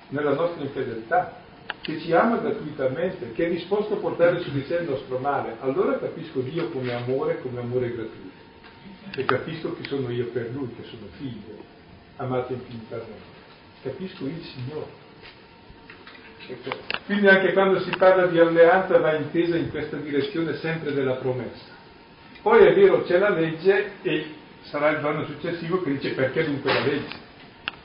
Speaker 2: nella nostra infedeltà che ci ama gratuitamente, che è disposto a portare su di sé il nostro male, allora capisco Dio come amore, come amore gratuito. E capisco chi sono io per Lui, che sono figlio, amato infinitamente. Capisco il Signore. Quindi anche quando si parla di alleanza va intesa in questa direzione sempre della promessa. Poi è vero, c'è la legge e sarà il giorno successivo che dice perché dunque la legge.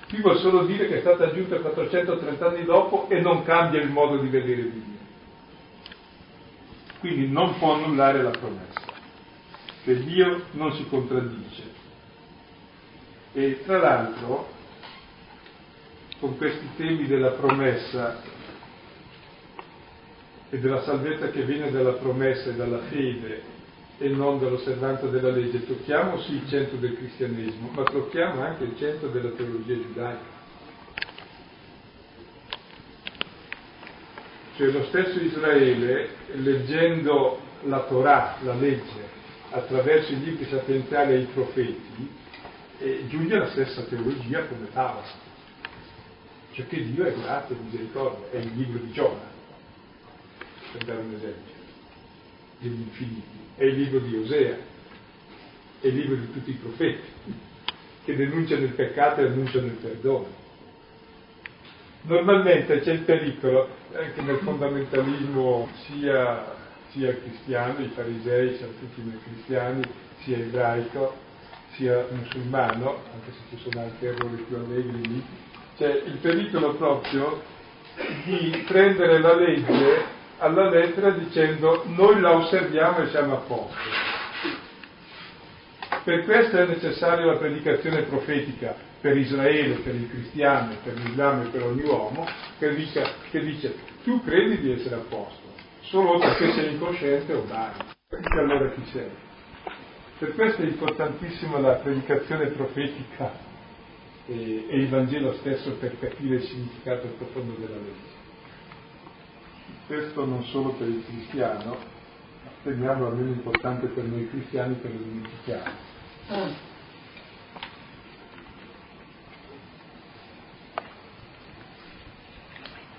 Speaker 2: Qui vuol solo dire che è stata aggiunta 430 anni dopo e non cambia il modo di vedere Dio. Quindi non può annullare la promessa, che Dio non si contraddice. E tra l'altro, con questi temi della promessa e della salvezza che viene dalla promessa e dalla fede e non dall'osservanza della legge, tocchiamo sì il centro del cristianesimo, ma tocchiamo anche il centro della teologia giudaica. Cioè lo stesso Israele, leggendo la Torah, la legge, attraverso i libri sapienziali e i profeti, eh, giunge alla stessa teologia come Tavas. Cioè che Dio è grazia e misericordia, è il libro di Giona, per dare un esempio, degli infiniti è il libro di Osea, è il libro di tutti i profeti, che denunciano il peccato e annunciano il perdono. Normalmente c'è il pericolo, anche nel fondamentalismo sia, sia cristiano, i farisei siamo tutti noi cristiani, sia ebraico, sia musulmano, anche se ci sono anche errori più allegri lì, c'è il pericolo proprio di prendere la legge alla lettera dicendo noi la osserviamo e siamo a posto. Per questo è necessaria la predicazione profetica per Israele, per il cristiano, per l'Islam e per ogni uomo, che dice, che dice tu credi di essere a posto, solo perché sei incosciente o dai, perché allora chi sei? Per questo è importantissima la predicazione profetica e, e il Vangelo stesso per capire il significato profondo della legge. Questo non solo per il cristiano, ma teniamo almeno importante per noi cristiani per lo dimentichiamo.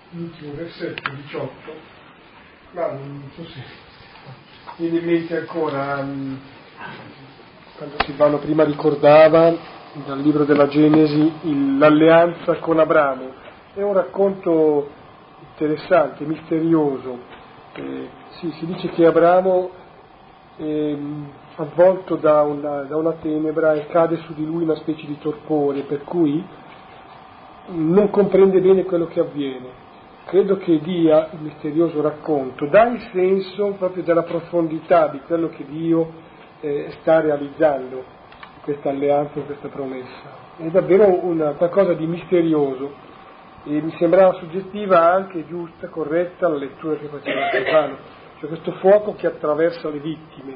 Speaker 1: L'ultimo versetto 18, ma non so se viene in mente ancora mm, quando Silvano prima ricordava dal libro della Genesi l'alleanza con Abramo. È un racconto interessante, misterioso. Eh, sì, si dice che Abramo eh, avvolto da una, da una tenebra e cade su di lui una specie di torpore, per cui non comprende bene quello che avviene. Credo che dia il misterioso racconto, dà il senso proprio della profondità di quello che Dio eh, sta realizzando questa alleanza, questa promessa. È davvero una, qualcosa di misterioso e mi sembrava suggestiva anche giusta, corretta la lettura che faceva Stefano, cioè questo fuoco che attraversa le vittime,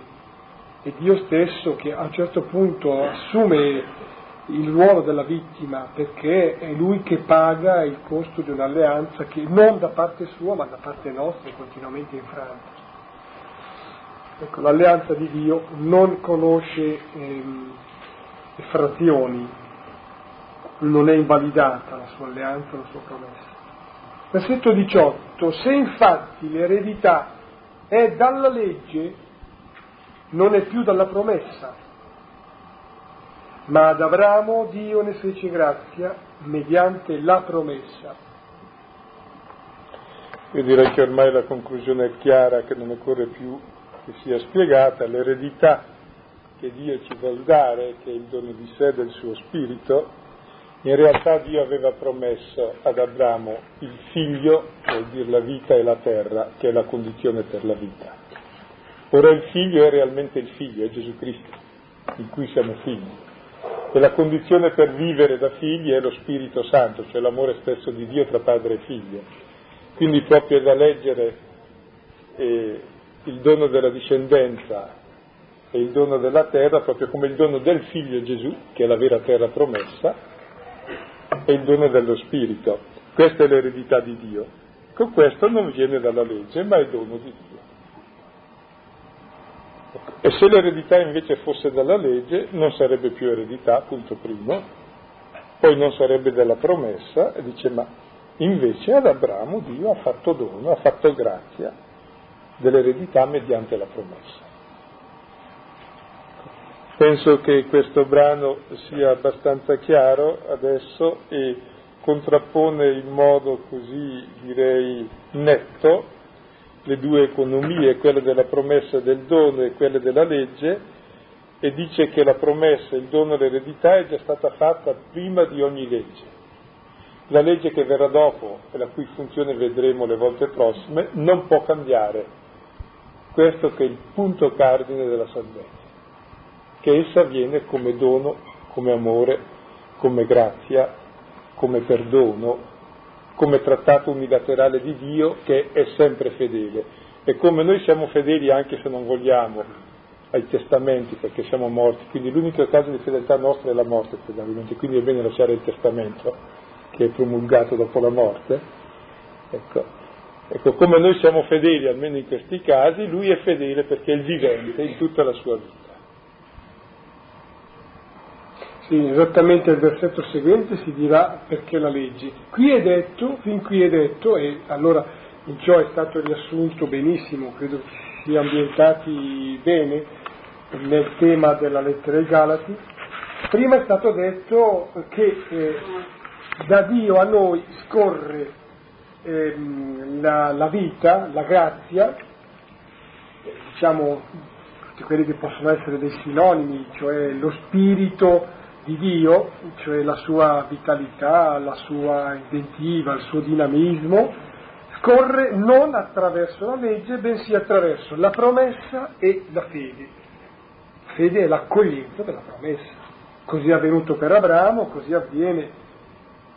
Speaker 1: è Dio stesso che a un certo punto assume il ruolo della vittima perché è Lui che paga il costo di un'alleanza che non da parte sua ma da parte nostra è continuamente infranta. Ecco, l'alleanza di Dio non conosce ehm, frazioni, non è invalidata la sua alleanza, la sua promessa. Versetto 18. Se infatti l'eredità è dalla legge, non è più dalla promessa, ma ad Abramo Dio ne fece grazia mediante la promessa.
Speaker 2: Io direi che ormai la conclusione è chiara, che non occorre più che sia spiegata, l'eredità che Dio ci vuol dare, che è il dono di sé del suo spirito, in realtà Dio aveva promesso ad Abramo il figlio, vuol dire la vita e la terra, che è la condizione per la vita. Ora il figlio è realmente il figlio, è Gesù Cristo, in cui siamo figli. E la condizione per vivere da figli è lo Spirito Santo, cioè l'amore stesso di Dio tra padre e figlio. Quindi proprio è da leggere eh, il dono della discendenza e il dono della terra, proprio come il dono del figlio Gesù, che è la vera terra promessa, e il dono dello Spirito. Questa è l'eredità di Dio. Con questo non viene dalla legge, ma è dono di Dio. E se l'eredità invece fosse dalla legge, non sarebbe più eredità, punto primo, poi non sarebbe della promessa, e dice ma invece ad Abramo Dio ha fatto dono, ha fatto grazia dell'eredità mediante la promessa. Penso che questo brano sia abbastanza chiaro adesso e contrappone in modo così direi netto le due economie, quella della promessa del dono e quella della legge, e dice che la promessa, il dono l'eredità è già stata fatta prima di ogni legge. La legge che verrà dopo e la cui funzione vedremo le volte prossime non può cambiare. Questo che è il punto cardine della salvezza, che essa viene come dono, come amore, come grazia, come perdono, come trattato unilaterale di Dio che è sempre fedele. E come noi siamo fedeli anche se non vogliamo ai testamenti perché siamo morti, quindi l'unico caso di fedeltà nostra è la morte quindi è bene lasciare il testamento che è promulgato dopo la morte. Ecco. ecco, come noi siamo fedeli almeno in questi casi, lui è fedele perché è il vivente in tutta la sua vita.
Speaker 1: Sì, esattamente il versetto seguente si dirà perché la legge. Qui è detto, fin qui è detto, e allora in ciò è stato riassunto benissimo, credo si sia ambientati bene nel tema della lettera ai Galati. Prima è stato detto che eh, da Dio a noi scorre ehm, la, la, vita, la grazia, diciamo tutti quelli che possono essere dei sinonimi, cioè lo spirito di Dio, cioè la sua vitalità, la sua inventiva, il suo dinamismo, scorre non attraverso la legge, bensì attraverso la promessa e la fede. Fede è l'accoglienza della promessa. Così è avvenuto per Abramo, così avviene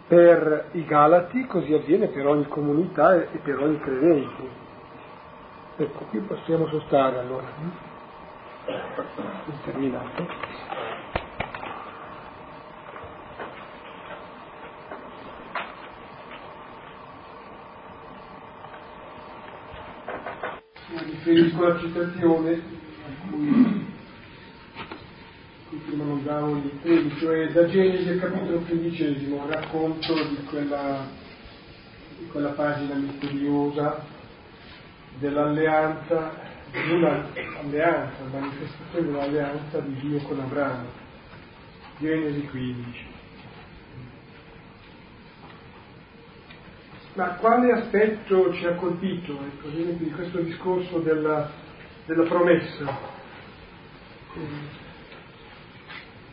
Speaker 1: per i Galati, così avviene per ogni comunità e per ogni credente. Ecco, qui possiamo sostare allora. Terminato. Riferisco alla citazione a cui, cui prima non davo gli impegni, cioè da Genesi al capitolo quindicesimo, racconto di quella, di quella pagina misteriosa dell'alleanza, di un'alleanza, manifestazione dell'alleanza di Dio con Abramo. Genesi 15. Ma quale aspetto ci ha colpito, ecco, di questo discorso della, della promessa?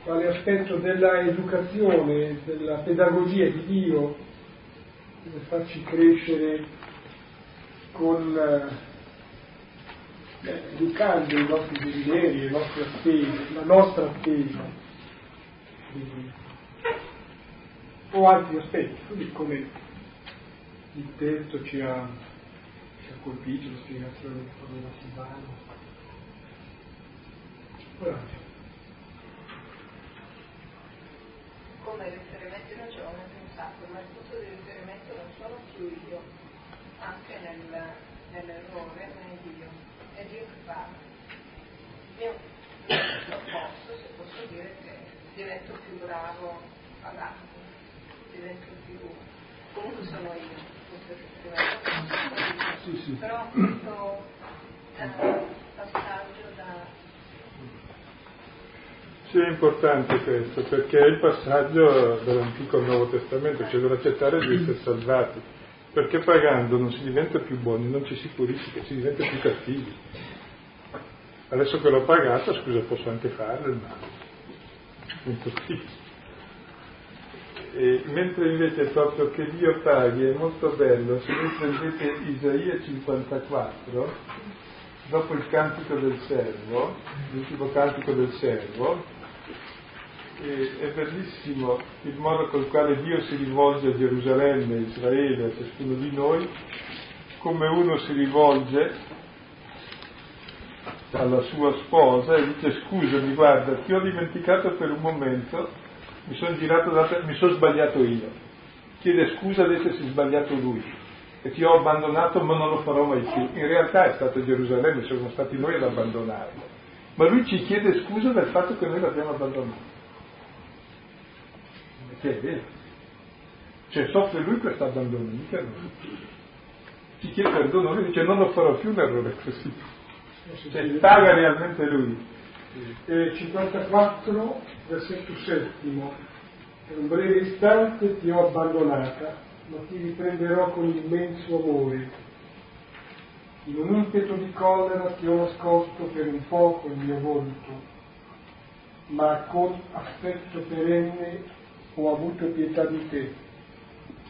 Speaker 1: Quale aspetto della educazione, della pedagogia di Dio per farci crescere con, eh, educando i nostri desideri, le nostre attese, la nostra attesa, o altri aspetti, così come il testo ci ha, ci ha colpito, la spiegazione che faceva Silvano. Coraggio.
Speaker 4: Come riferimento non avevo mai pensato, ma il punto di riferimento non sono più io, anche nel, nell'errore non è Dio, è Dio che parla. Io posso, se posso dire, che divento più bravo ad altri, divento più... comunque sono io
Speaker 1: sì, sì.
Speaker 4: Però questo eh, passaggio da...
Speaker 2: Sì, è importante questo, perché è il passaggio dall'Antico al Nuovo Testamento, cioè dell'accettare di essere salvati. Perché pagando non si diventa più buoni, non ci si purifica, si diventa più cattivi. Adesso che l'ho pagato, scusa, posso anche farlo il male. Un così. E, mentre invece proprio che Dio paghi è molto bello, se voi prendete Isaia 54, dopo il cantico del servo, l'ultimo cantico del servo, è bellissimo il modo col quale Dio si rivolge a Gerusalemme, Israele, a ciascuno di noi, come uno si rivolge alla sua sposa e dice scusami, guarda, ti ho dimenticato per un momento, mi sono girato da mi sono sbagliato io. Chiede scusa di essersi sbagliato lui e ti ho abbandonato ma non lo farò mai più. In realtà è stato Gerusalemme, siamo stati noi ad abbandonarlo. Ma lui ci chiede scusa del fatto che noi l'abbiamo abbandonato. Perché è vero. Cioè soffre lui questo abbandono, mica noi. Ci chiede perdono, lui dice non lo farò più un errore così. Cioè paga realmente lui.
Speaker 1: E 54 versetto settimo, per un breve istante ti ho abbandonata, ma ti riprenderò con immenso amore. In un impeto di collera ti ho nascosto per un poco il mio volto, ma con affetto perenne ho avuto pietà di te,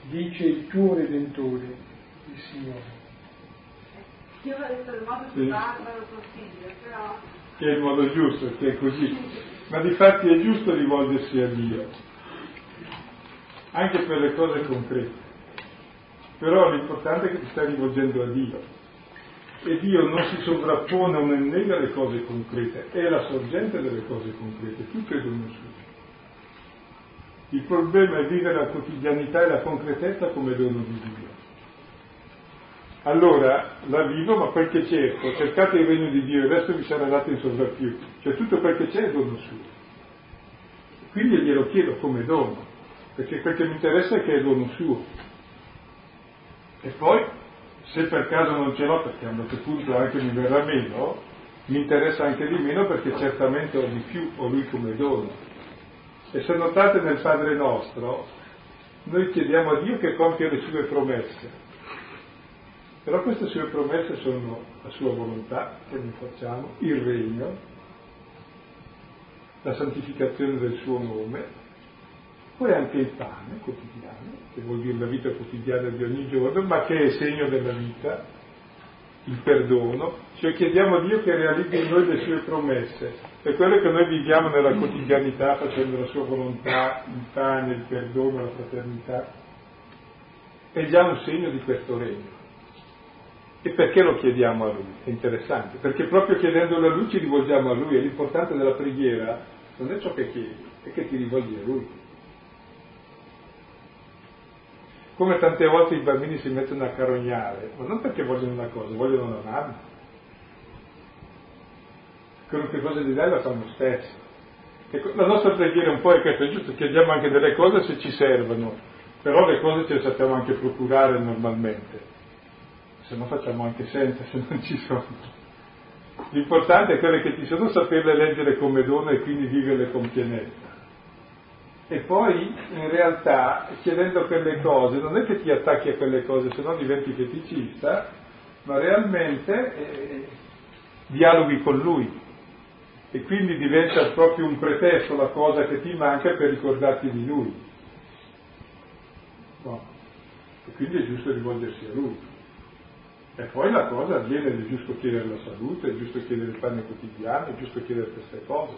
Speaker 1: dice il tuo Redentore, il Signore.
Speaker 4: Io ho detto il modo più barbaro possibile, però...
Speaker 2: Che è il modo giusto, che è così ma di fatti è giusto rivolgersi a Dio, anche per le cose concrete. Però l'importante è che ti stai rivolgendo a Dio. E Dio non si sovrappone o ne nega le cose concrete, è la sorgente delle cose concrete, tutto è dono suo. Il problema è vivere la quotidianità e la concretezza come dono di Dio. Allora la vivo, ma quel che cerco, cercate il regno di Dio e resto vi sarà dato in sovrappiù. Cioè tutto quel che c'è è dono suo. Quindi glielo chiedo come dono, perché quel che mi interessa è che è dono suo. E poi, se per caso non ce l'ho, perché a un certo punto anche mi verrà meno, mi interessa anche di meno perché certamente ho di più, ho lui come dono. E se notate nel Padre nostro, noi chiediamo a Dio che compia le sue promesse però queste sue promesse sono la sua volontà, che noi facciamo, il regno, la santificazione del suo nome, poi anche il pane quotidiano, che vuol dire la vita quotidiana di ogni giorno, ma che è segno della vita, il perdono, cioè chiediamo a Dio che realizzi in noi le sue promesse. E quello che noi viviamo nella quotidianità facendo la sua volontà, il pane, il perdono, la fraternità, è già un segno di questo regno. E perché lo chiediamo a Lui? È interessante, perché proprio chiedendolo a Lui ci rivolgiamo a Lui e l'importante della preghiera non è ciò che chiedi, è che ti rivolgi a Lui. Come tante volte i bambini si mettono a carognare, ma non perché vogliono una cosa, vogliono una mamma. Qualunque cosa gli dai la fanno stesso. Ecco, la nostra preghiera un po' è questa, è giusto, chiediamo anche delle cose se ci servono, però le cose ce le sappiamo anche procurare normalmente se no facciamo anche senza se non ci sono. L'importante è quelle che ci sono saperle leggere come dono e quindi viverle con pienezza. E poi in realtà chiedendo quelle cose non è che ti attacchi a quelle cose, se no diventi feticista, ma realmente eh, dialoghi con lui. E quindi diventa proprio un pretesto la cosa che ti manca per ricordarti di lui. No. E quindi è giusto rivolgersi a lui. E poi la cosa avviene, è giusto chiedere la salute, è giusto chiedere il pane quotidiano, è giusto chiedere queste cose.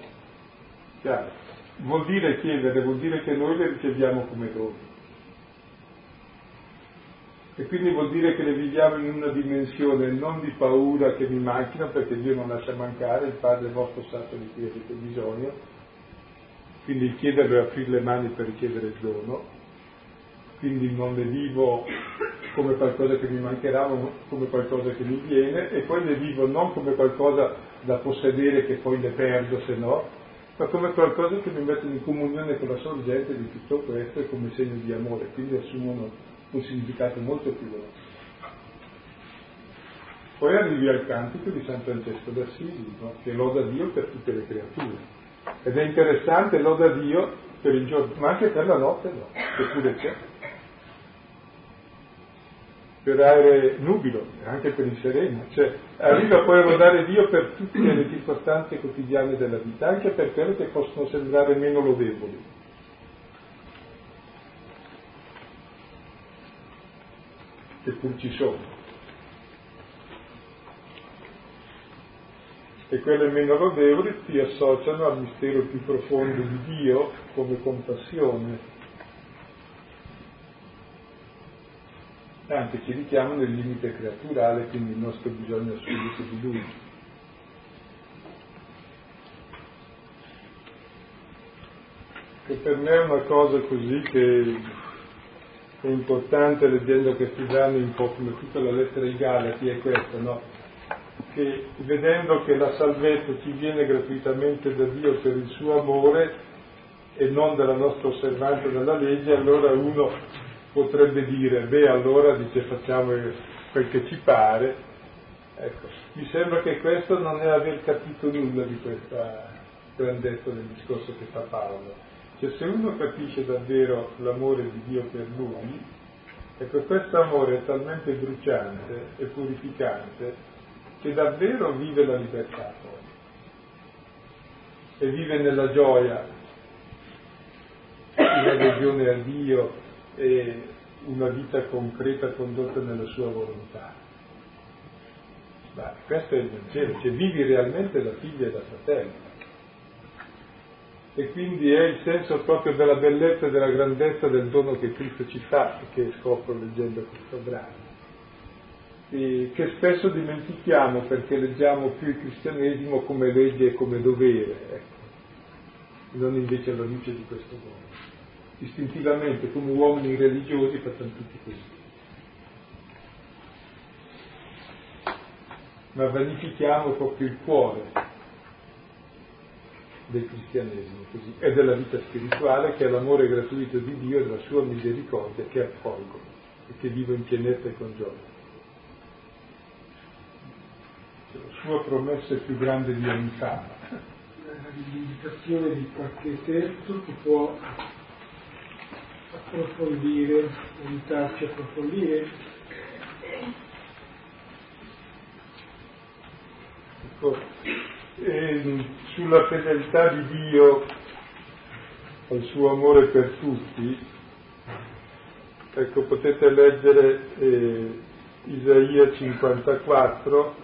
Speaker 2: Chiaro? Vuol dire chiedere, vuol dire che noi le richiediamo come doni. E quindi vuol dire che le viviamo in una dimensione non di paura che mi manchino, perché Dio non lascia mancare, il Padre vostro sa di cui avete bisogno. Quindi chiederlo è aprire le mani per richiedere il dono, quindi non le vivo come qualcosa che mi mancherà, ma come qualcosa che mi viene, e poi le vivo non come qualcosa da possedere che poi le perdo se no, ma come qualcosa che mi mette in comunione con la sorgente di tutto questo e come segno di amore, quindi assumono un significato molto più grosso. Poi arrivi al cantico di San Francesco d'Assisi, no? che loda Dio per tutte le creature. Ed è interessante, loda Dio per il giorno, ma anche per la notte no, che pure c'è per aereo nubilo, anche per il sereno, cioè arriva poi a lodare Dio per tutte le circostanze quotidiane della vita, anche per quelle che possono sembrare meno lodevoli. Che ci sono. E quelle meno lodevoli si associano al mistero più profondo di Dio come compassione, anche ci richiamano il limite creaturale, quindi il nostro bisogno assoluto di Lui. Che per me è una cosa così che è importante leggendo questi brani un po' come tutta la lettera ai Galati è questa, no? Che vedendo che la salvezza ci viene gratuitamente da Dio per il suo amore e non dalla nostra osservanza della legge, allora uno potrebbe dire, beh allora dice facciamo quel che ci pare, ecco, mi sembra che questo non è aver capito nulla di questa grandezza del discorso che fa Paolo. Cioè se uno capisce davvero l'amore di Dio per lui, ecco questo amore è talmente bruciante e purificante che davvero vive la libertà poi e vive nella gioia, in adesione a Dio, e una vita concreta condotta nella sua volontà. Ma questo è il Vangelo, cioè vivi realmente da figlia e da fratello. E quindi è il senso proprio della bellezza e della grandezza del dono che Cristo ci fa, che scopro leggendo questo brano. E che spesso dimentichiamo perché leggiamo più il cristianesimo come legge e come dovere, ecco, non invece alla luce di questo dono istintivamente come uomini religiosi facciamo tutti così. Ma vanifichiamo proprio il cuore del cristianesimo così, e della vita spirituale che è l'amore gratuito di Dio e della sua misericordia che accolgo e che vivo in pienezza e con gioia. La sua promessa è più grande di ogni fama.
Speaker 1: La rivendicazione di qualche testo che può approfondire, aiutarci a approfondire.
Speaker 2: Ecco, E sulla fedeltà di Dio al suo amore per tutti, ecco potete leggere eh, Isaia 54,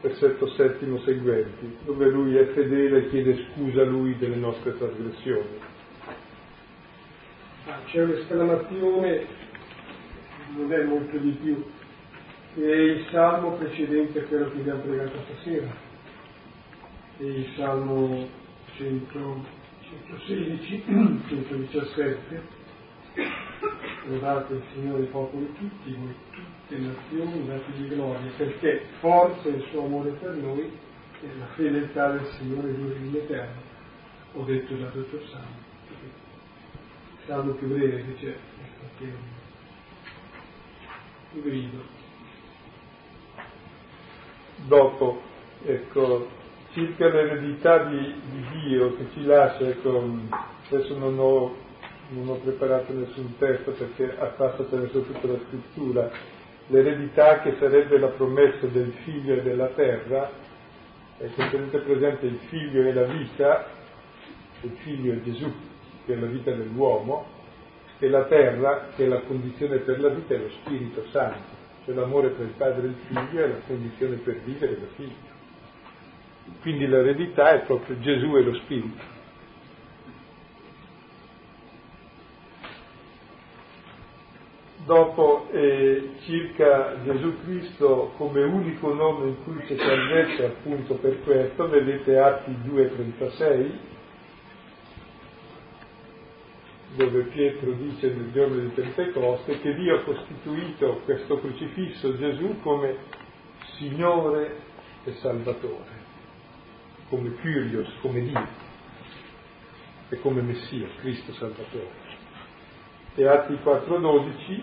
Speaker 2: versetto settimo seguenti, dove lui è fedele e chiede scusa a lui delle nostre trasgressioni.
Speaker 1: C'è un'esclamazione, non è molto di più, è il salmo precedente a quello che abbiamo pregato stasera, è il salmo 100, 116, 117, lodate il Signore popoli tutti, voi tutte nazioni, dategli gloria, perché forza il suo amore per noi e la fedeltà del Signore dura in eterno. Ho detto già tutto il Salmo più breve che c'è, perché più grido.
Speaker 2: Dopo, ecco, circa l'eredità di, di Dio che ci lascia, ecco, adesso non ho, non ho preparato nessun testo perché passa attraverso tutta la scrittura, l'eredità che sarebbe la promessa del figlio e della terra, ecco, tenete presente il figlio è la vita, il figlio è Gesù, che è la vita dell'uomo, e la terra, che è la condizione per la vita, è lo Spirito Santo, cioè l'amore per il padre e il figlio è la condizione per vivere da figlio. Quindi l'eredità è proprio Gesù e lo Spirito. Dopo eh, circa Gesù Cristo come unico nome in cui c'è salvezza appunto per questo, vedete Atti 2.36, dove Pietro dice nel giorno di Pentecoste che Dio ha costituito questo crocifisso Gesù come Signore e Salvatore come Kyrios, come Dio e come Messia, Cristo Salvatore. E Atti 4.12,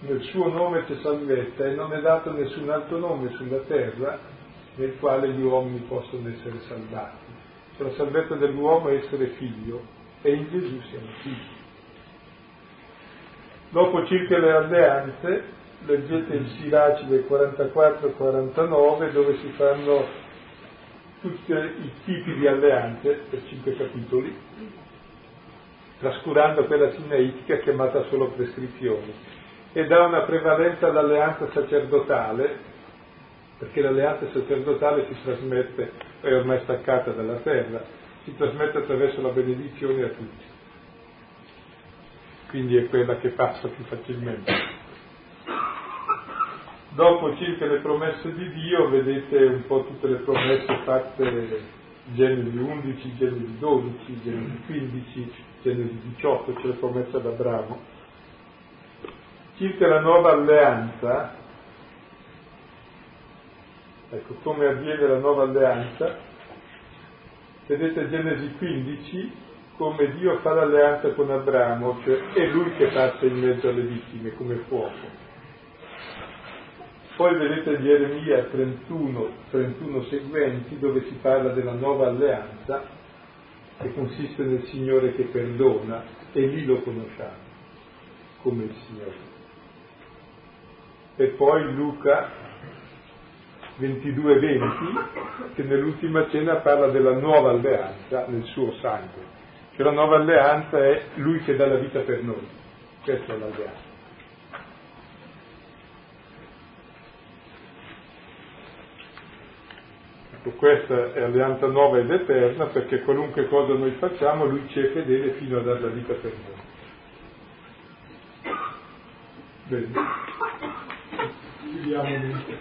Speaker 2: nel suo nome c'è salvezza e non è dato nessun altro nome sulla terra nel quale gli uomini possono essere salvati. La salvezza dell'uomo è essere figlio e in Gesù siamo figli. Dopo circa le alleanze, leggete il Siracide 44-49 dove si fanno tutti i tipi di alleanze per cinque capitoli, trascurando quella sinaitica chiamata solo prescrizioni, e dà una prevalenza all'alleanza sacerdotale, perché l'alleanza sacerdotale si trasmette, è ormai staccata dalla terra, si trasmette attraverso la benedizione a tutti. Quindi è quella che passa più facilmente. Dopo circa le promesse di Dio vedete un po' tutte le promesse fatte Genesi 11, Genesi 12, Genesi 15, Genesi 18, c'è la promessa ad Abramo. Circa la nuova alleanza, ecco come avviene la nuova alleanza, vedete Genesi 15 come Dio fa l'alleanza con Abramo, cioè è lui che passa in mezzo alle vittime come fuoco poi vedete Geremia 31, 31 seguenti dove si parla della nuova alleanza che consiste nel Signore che perdona e lì lo conosciamo come il Signore. E poi Luca 22-20 che nell'ultima cena parla della nuova alleanza nel suo sangue. Che la nuova alleanza è Lui che dà la vita per noi. Questa è l'alleanza. Ecco, questa è alleanza nuova ed eterna perché qualunque cosa noi facciamo lui ci è fedele fino a dare la vita per noi. Bene. Chiudiamo